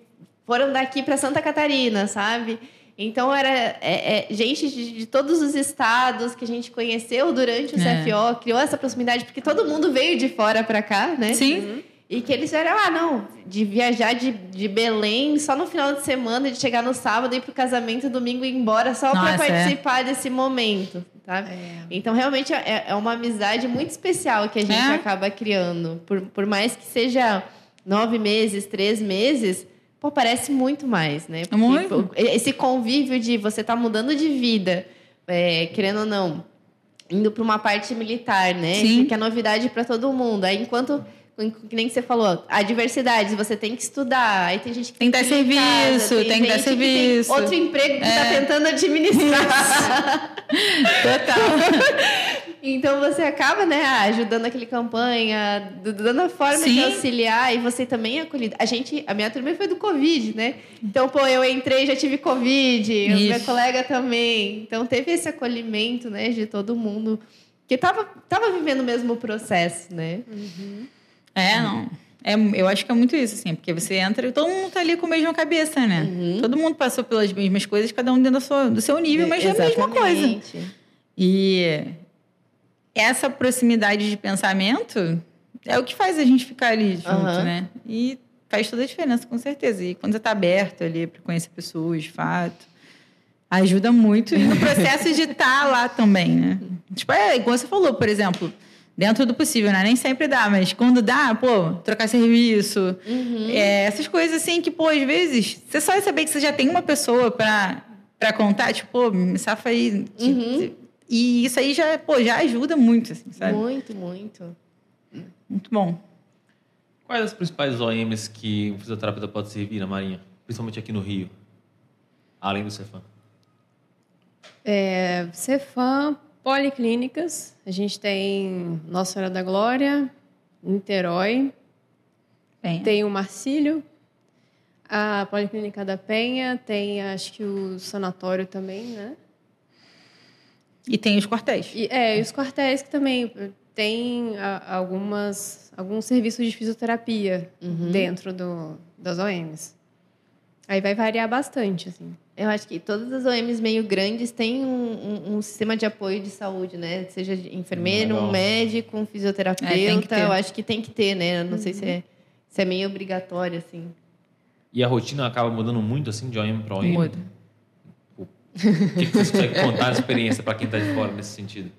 foram daqui para Santa Catarina, sabe? Então, era é, é, gente de, de todos os estados que a gente conheceu durante o É. CFO, criou essa proximidade, porque todo mundo veio de fora para cá, né? Sim. E que eles eram, ah, não, de viajar de, de Belém só no final de semana, de chegar no sábado, ir pro casamento, domingo e ir embora só para é. participar desse momento, tá? Então, realmente, é, é uma amizade muito especial que a gente É. acaba criando. Por, por mais que seja nove meses, três meses, pô, parece muito mais, né? Porque, Muito. pô, Esse convívio de você tá mudando de vida, é, querendo ou não, indo para uma parte militar, né? Sim. Que é novidade para todo mundo. Aí, enquanto, que nem você falou, a diversidade, você tem que estudar. Aí tem gente que Tem que dar em casa, serviço, tem que dar serviço. tem outro emprego que está tentando administrar. Total. então você acaba, né, ajudando aquele campanha, dando a forma de Sim. auxiliar e você também é acolhido. A gente, a minha turma foi do Covid, né? Então, pô, eu entrei, já tive Covid, minha colega também. Então teve esse acolhimento, né, de todo mundo que tava, tava vivendo o mesmo processo, né? É, não. É, eu acho que é muito isso, assim, porque você entra e todo mundo tá ali com a mesma cabeça, né? Uhum. Todo mundo passou pelas mesmas coisas, cada um dentro da sua- do seu nível, mas é a mesma coisa. Exatamente. E essa proximidade de pensamento é o que faz a gente ficar ali junto, Aham. né? E faz toda a diferença, com certeza. E quando você tá aberto ali para conhecer pessoas, de fato, ajuda muito no processo de estar lá também, né? Tipo, é igual você falou, por exemplo, dentro do possível, né? Nem sempre dá, mas quando dá, pô, trocar serviço, é, essas coisas assim que, pô, às vezes, você só saber que você já tem uma pessoa para para contar, tipo, pô, me safa aí. Uhum. E isso aí já, pô, já ajuda muito, assim, sabe? Muito, muito. Muito bom. Quais as principais OMs que um fisioterapeuta pode servir na Marinha? Principalmente aqui no Rio. Além do Cefam. É, Cefam, policlínicas. A gente tem Nossa Senhora da Glória, Niterói, Bem, tem o Marcílio, a Policlínica da Penha, tem acho que o sanatório também, né? E tem os quartéis. E, é, e os quartéis que também tem a, algumas, alguns serviços de fisioterapia dentro do, das OMs. Aí vai variar bastante, assim. Eu acho que todas as OMs meio grandes têm um, um- um sistema de apoio de saúde, né? Seja de enfermeiro, Legal. um médico, um fisioterapeuta. É. Eu acho que tem que ter, né? Eu não sei se é, se é meio obrigatório, assim. E a rotina acaba mudando muito assim de OM para OM? Muda. O que, que vocês conseguem contar de experiência para quem está de fora nesse sentido?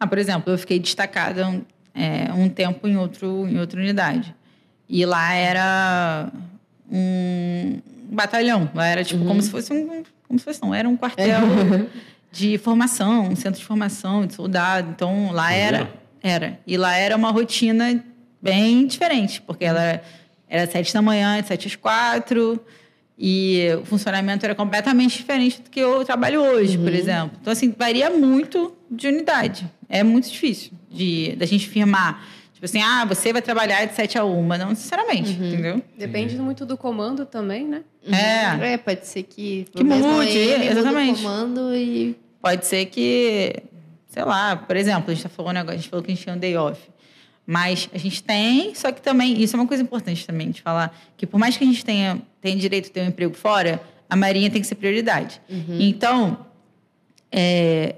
Ah, por exemplo, eu fiquei destacada um, é, um tempo em, outro, em outra unidade. E lá era um batalhão. Lá era tipo como se fosse um. Como se fosse, não, era um quartel de formação, um centro de formação de soldado. Então lá era. Era. E lá era uma rotina bem diferente, porque ela era sete da manhã, sete às quatro. E o funcionamento era completamente diferente do que eu trabalho hoje, por exemplo. Então, assim, varia muito de unidade. É muito difícil de da gente firmar. Tipo assim, ah, você vai trabalhar de 7 a 1. Não necessariamente, entendeu? Depende muito do comando também, né? É. É, pode ser que... Que mude, ele muda o exatamente. comando e... Pode ser que, sei lá, por exemplo, a gente tá falando agora, a gente falou que a gente tinha um day off. Mas a gente tem, só que também, isso é uma coisa importante também de falar, que por mais que a gente tenha, tenha direito a ter um emprego fora, a Marinha tem que ser prioridade. Então, é,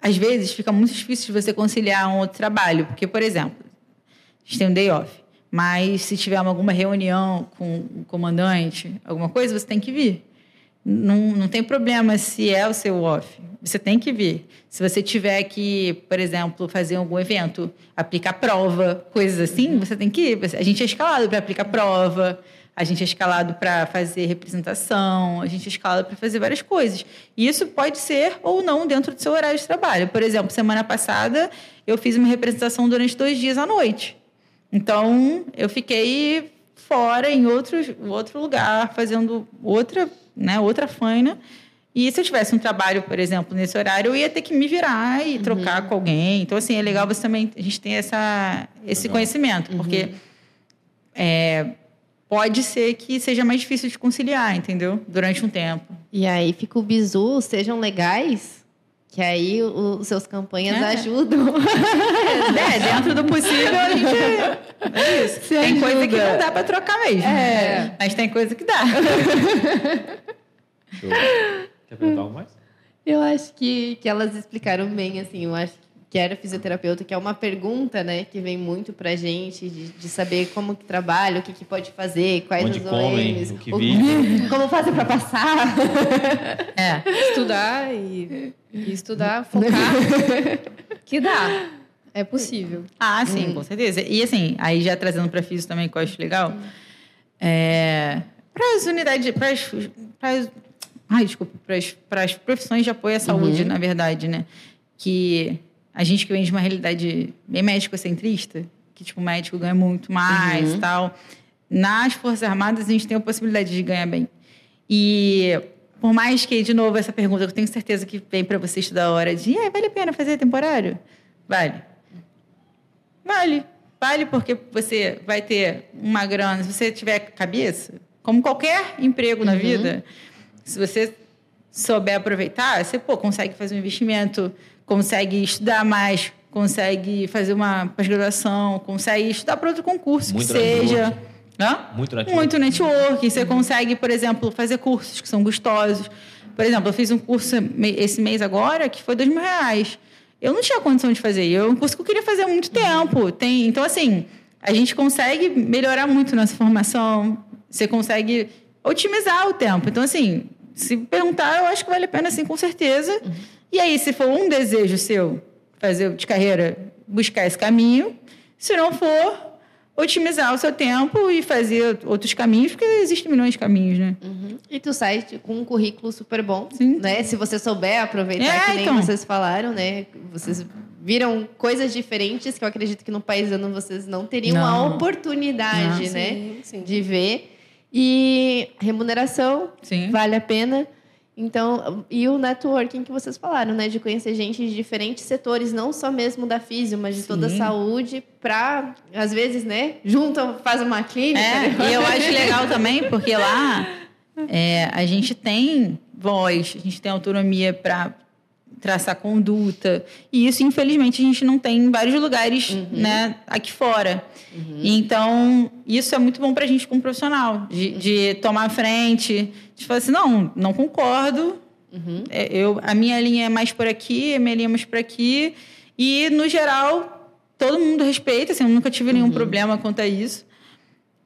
às vezes fica muito difícil de você conciliar um outro trabalho, porque, por exemplo, a gente tem um day off, mas se tiver alguma reunião com o comandante, alguma coisa, você tem que vir. Não, não tem problema se é o seu off. Você tem que vir. Se você tiver que, por exemplo, fazer algum evento, aplicar prova, coisas assim, você tem que ir. A gente é escalado para aplicar prova, a gente é escalado para fazer representação, a gente é escalado para fazer várias coisas. E isso pode ser ou não dentro do seu horário de trabalho. Por exemplo, semana passada eu fiz uma representação durante dois dias à noite. Então, eu fiquei fora em outro, outro lugar, fazendo outra, né, outra faina. E se eu tivesse um trabalho, por exemplo, nesse horário, eu ia ter que me virar e trocar com alguém. Então, assim, é legal você também, a gente tem essa, esse Legal. conhecimento, porque é, pode ser que seja mais difícil de conciliar, entendeu? Durante um tempo. E aí fica o bizu, sejam legais, que aí os seus campanhas É. ajudam. É, dentro do possível, a gente. É isso. Se tem coisa que ajuda. não dá para trocar mesmo. É. Mas tem coisa que dá. Show. Quer perguntar algo mais? Eu acho que, que elas explicaram bem, assim, eu acho que era fisioterapeuta, que é uma pergunta, né, que vem muito pra gente, de, de saber como que trabalha, o que, que pode fazer, quais Onde as comem, OMs, o que o- como fazer pra passar. É. Estudar e, e estudar, focar, que dá. É possível. Ah, sim, com certeza. E assim, aí já trazendo para físico também, que eu acho legal, é, para as unidades, para as, para as- ai, desculpa, para as, para as profissões de apoio à saúde, na verdade, né? Que a gente que vem de uma realidade bem médico-centrista, que tipo, o médico ganha muito mais e tal. Nas Forças Armadas, a gente tem a possibilidade de ganhar bem. E por mais que, de novo, essa pergunta, eu tenho certeza que vem para você estudar a hora de, "Ah, vale a pena fazer temporário? Vale. Vale. Vale porque você vai ter uma grana, se você tiver cabeça, como qualquer emprego na vida, se você souber aproveitar, você pô, consegue fazer um investimento, consegue estudar mais, consegue fazer uma pós-graduação, consegue estudar para outro concurso Muito que seja. Hã? Muito networking. Muito networking. Você consegue, por exemplo, fazer cursos que são gostosos. Por exemplo, eu fiz um curso esse mês agora que foi dois mil reais. Eu não tinha condição de fazer. É um curso que eu queria fazer há muito tempo. Tem, então, assim, a gente consegue melhorar muito nossa formação. Você consegue otimizar o tempo. Então, assim, se perguntar, eu acho que vale a pena, sim, com certeza. E aí, se for um desejo seu fazer de carreira, buscar esse caminho. Se não for, otimizar o seu tempo e fazer outros caminhos, porque existem milhões de caminhos, né? E tu sai com um currículo super bom, Sim. né? Se você souber aproveitar, É, que nem então. vocês falaram, né? Vocês viram coisas diferentes que eu acredito que no paisano vocês não teriam a Não. oportunidade, Não. né? Sim, sim. De ver. E remuneração, Sim. vale a pena. Então, e o networking que vocês falaram, né? De conhecer gente de diferentes setores, não só mesmo da físio, mas de toda a Sim. saúde, pra, às vezes, né? Juntam, faz uma clínica. É, né? e eu acho legal também, porque lá é, a gente tem voz, a gente tem autonomia para traçar conduta. E isso, infelizmente, a gente não tem em vários lugares né, aqui fora. Então, isso é muito bom para a gente como profissional, de, de tomar a frente, de falar assim, não, não concordo, é, eu, a minha linha é mais por aqui, a minha linha é mais por aqui. E, no geral, todo mundo respeita, assim, eu nunca tive nenhum problema quanto a isso.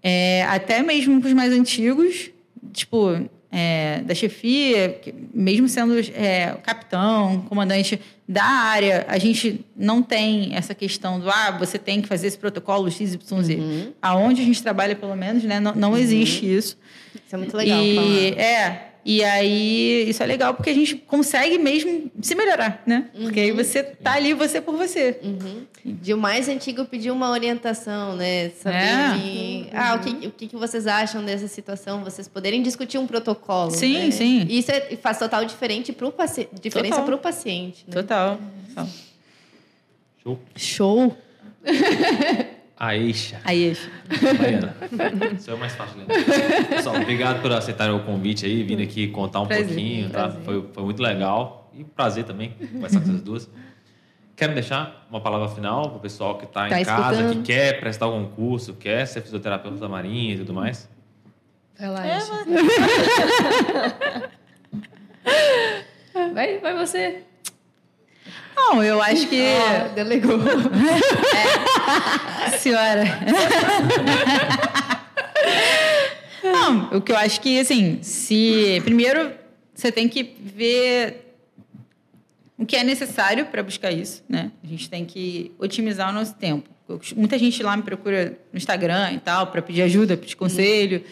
É, até mesmo com os mais antigos, tipo, é, da chefia, mesmo sendo é, capitão, comandante da área, a gente não tem essa questão do, ah, você tem que fazer esse protocolo XYZ. Aonde a gente trabalha, pelo menos, né, não, não existe isso. Isso é muito legal E, é, e aí isso é legal porque a gente consegue mesmo se melhorar, né? Porque aí você tá ali, você por você. De o mais antigo pedir uma orientação, né? Saber É. de- ah, o, que, o que vocês acham dessa situação? Vocês poderem discutir um protocolo. Sim, né? sim. Isso é- faz total diferente pro paci diferença Total. para o paciente. Né? Total. total. Show. Show! A Eixa. Aí, Mariana. Isso é o mais fácil, né? Pessoal, obrigado por aceitarem o convite aí, vindo aqui contar um Prazer. pouquinho, tá? Foi, foi muito legal. E prazer também conversar com vocês duas. Quero deixar uma palavra final para o pessoal que está Tá em casa, escutando. que quer prestar algum curso, quer ser fisioterapeuta da Marinha e tudo mais. Vai lá, Aisha. vai, vai você. Não, eu acho que. Ah, delegou. Senhora. Não, o que eu acho que, assim, se. Primeiro, você tem que ver o que é necessário para buscar isso, né? A gente tem que otimizar o nosso tempo. Muita gente lá me procura no Instagram e tal, para pedir ajuda, pedir conselho.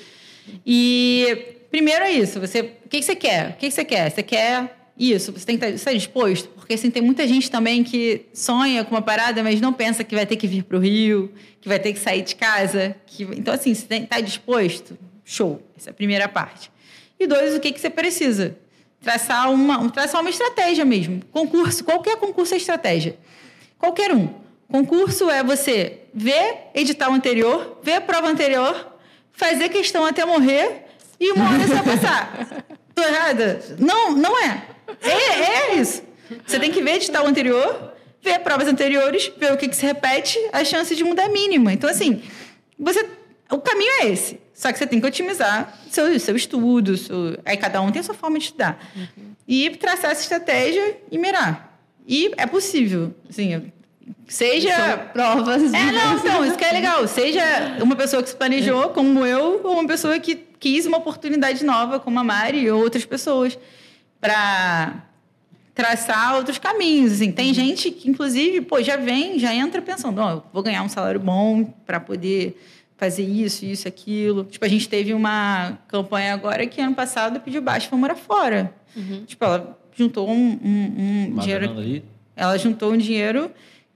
E primeiro é isso, você, o que, que você quer? O que, que você quer? Você quer isso, você tem que estar, estar disposto, porque assim, tem muita gente também que sonha com uma parada, mas não pensa que vai ter que vir para o Rio, que vai ter que sair de casa. Que... Então, assim, você tem que estar disposto, show. Essa é a primeira parte. E dois, o que, que você precisa? Traçar uma, traçar uma estratégia mesmo. Concurso, qualquer concurso é estratégia. Qualquer um. Concurso é você ver edital anterior, ver a prova anterior, fazer questão até morrer e uma hora vai passar. Tô errada? Não, não é. É, é isso. Você tem que ver edital anterior, ver provas anteriores, ver o que, que se repete, a chance de mudar é mínima. Então, assim, você, o caminho é esse. Só que você tem que otimizar seu, seu estudo, seu, aí cada um tem a sua forma de estudar. E traçar essa estratégia e mirar. E é possível, assim, seja... Provas. É, não, então, isso que é legal. Seja uma pessoa que se planejou, como eu, ou uma pessoa que quis uma oportunidade nova, como a Mari ou outras pessoas, para traçar outros caminhos. Assim. Tem gente que, inclusive, pô, já vem, já entra pensando, eu vou ganhar um salário bom para poder fazer isso, isso, aquilo. Tipo, a gente teve uma campanha agora que ano passado pediu baixo para morar fora. Tipo, ela juntou um, um, um dinheiro ela juntou um dinheiro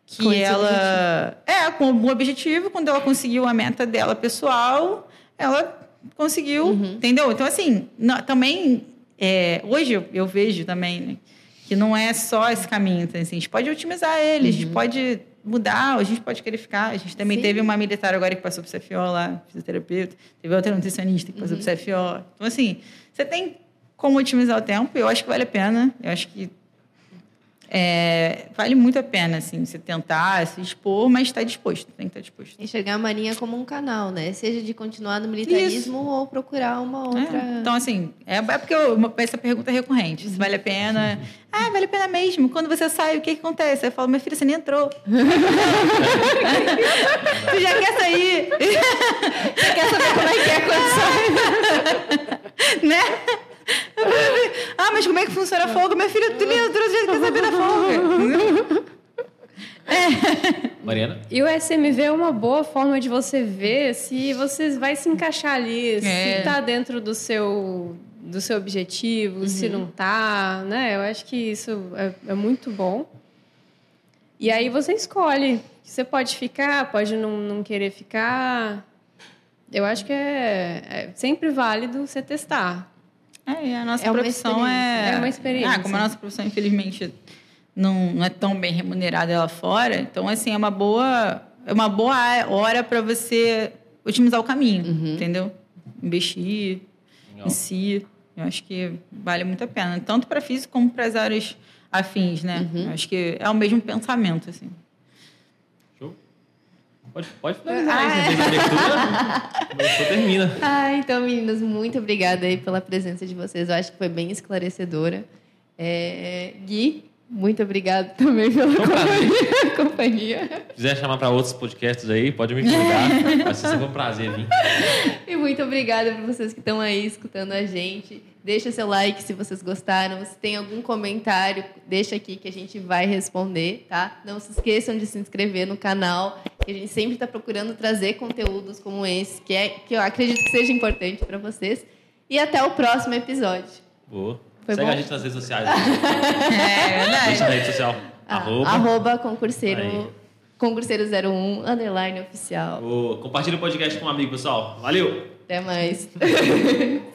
que Com ela. É, com um objetivo. Quando ela conseguiu a meta dela pessoal, ela conseguiu. Entendeu? Então, assim, não- também. É, hoje eu, eu vejo também né, que não é só esse caminho. Então, assim, a gente pode otimizar ele, a gente pode mudar, a gente pode querer ficar. A gente também Sim. teve uma militar agora que passou pro CFO lá, fisioterapeuta. Teve outra nutricionista que passou pro CFO. Então, assim, você tem como otimizar o tempo. Eu acho que vale a pena. Eu acho que é, vale muito a pena, assim, você tentar se expor, mas estar disposto, tem que estar disposto. Enxergar a Marinha como um canal, né? Seja de continuar no militarismo ou procurar uma outra. É, Então, assim, é, é porque eu, uma- essa pergunta é recorrente. Se vale a pena. Ah, vale a pena mesmo. Quando você sai, o que, que acontece? Eu falo, minha filha, você nem entrou. você já quer sair. você quer saber como é que é quando sai. né? Ah, mas como é que funciona a folga? Minha filha, tu nem entrou, você já quer saber da folga. Mariana? E o SMV é uma boa forma de você ver se você vai se encaixar ali, É. se tá dentro do seu, do seu objetivo, se não tá, né? Eu acho que isso é, é muito bom. E aí você escolhe. Você pode ficar, pode não, não querer ficar. Eu acho que é, é sempre válido você testar. É, e a nossa É profissão é. É uma experiência. Ah, como a nossa profissão, infelizmente, não, não é tão bem remunerada lá fora, então, assim, é uma boa, é uma boa hora para você otimizar o caminho, entendeu? Investir Legal. em si. Eu acho que vale muito a pena, tanto para físico como para as áreas afins, né? Uhum. Acho que é o mesmo pensamento, assim. Pode, pode finalizar aí. Você fez a abertura, começou, termina. Ah, então, meninas, muito obrigada aí pela presença de vocês. Eu acho que foi bem esclarecedora. É, Gui, muito obrigada também pela prazer. companhia. Se quiser chamar para outros podcasts aí, pode me convidar. Vai ser sempre um prazer vir. E muito obrigada para vocês que estão aí escutando a gente. Deixa seu like se vocês gostaram. Se tem algum comentário, deixa aqui que a gente vai responder, tá? Não se esqueçam de se inscrever no canal, que a gente sempre está procurando trazer conteúdos como esse, que, é, que eu acredito que seja importante para vocês. E até o próximo episódio. Boa. Foi Segue bom? a gente nas redes sociais. É verdade. Deixa na rede social. Ah, Arroba. arroba concurseiro, Aí. concurseiro 01, underline oficial. Boa. Compartilha o podcast com um amigo, pessoal. Valeu! Até mais.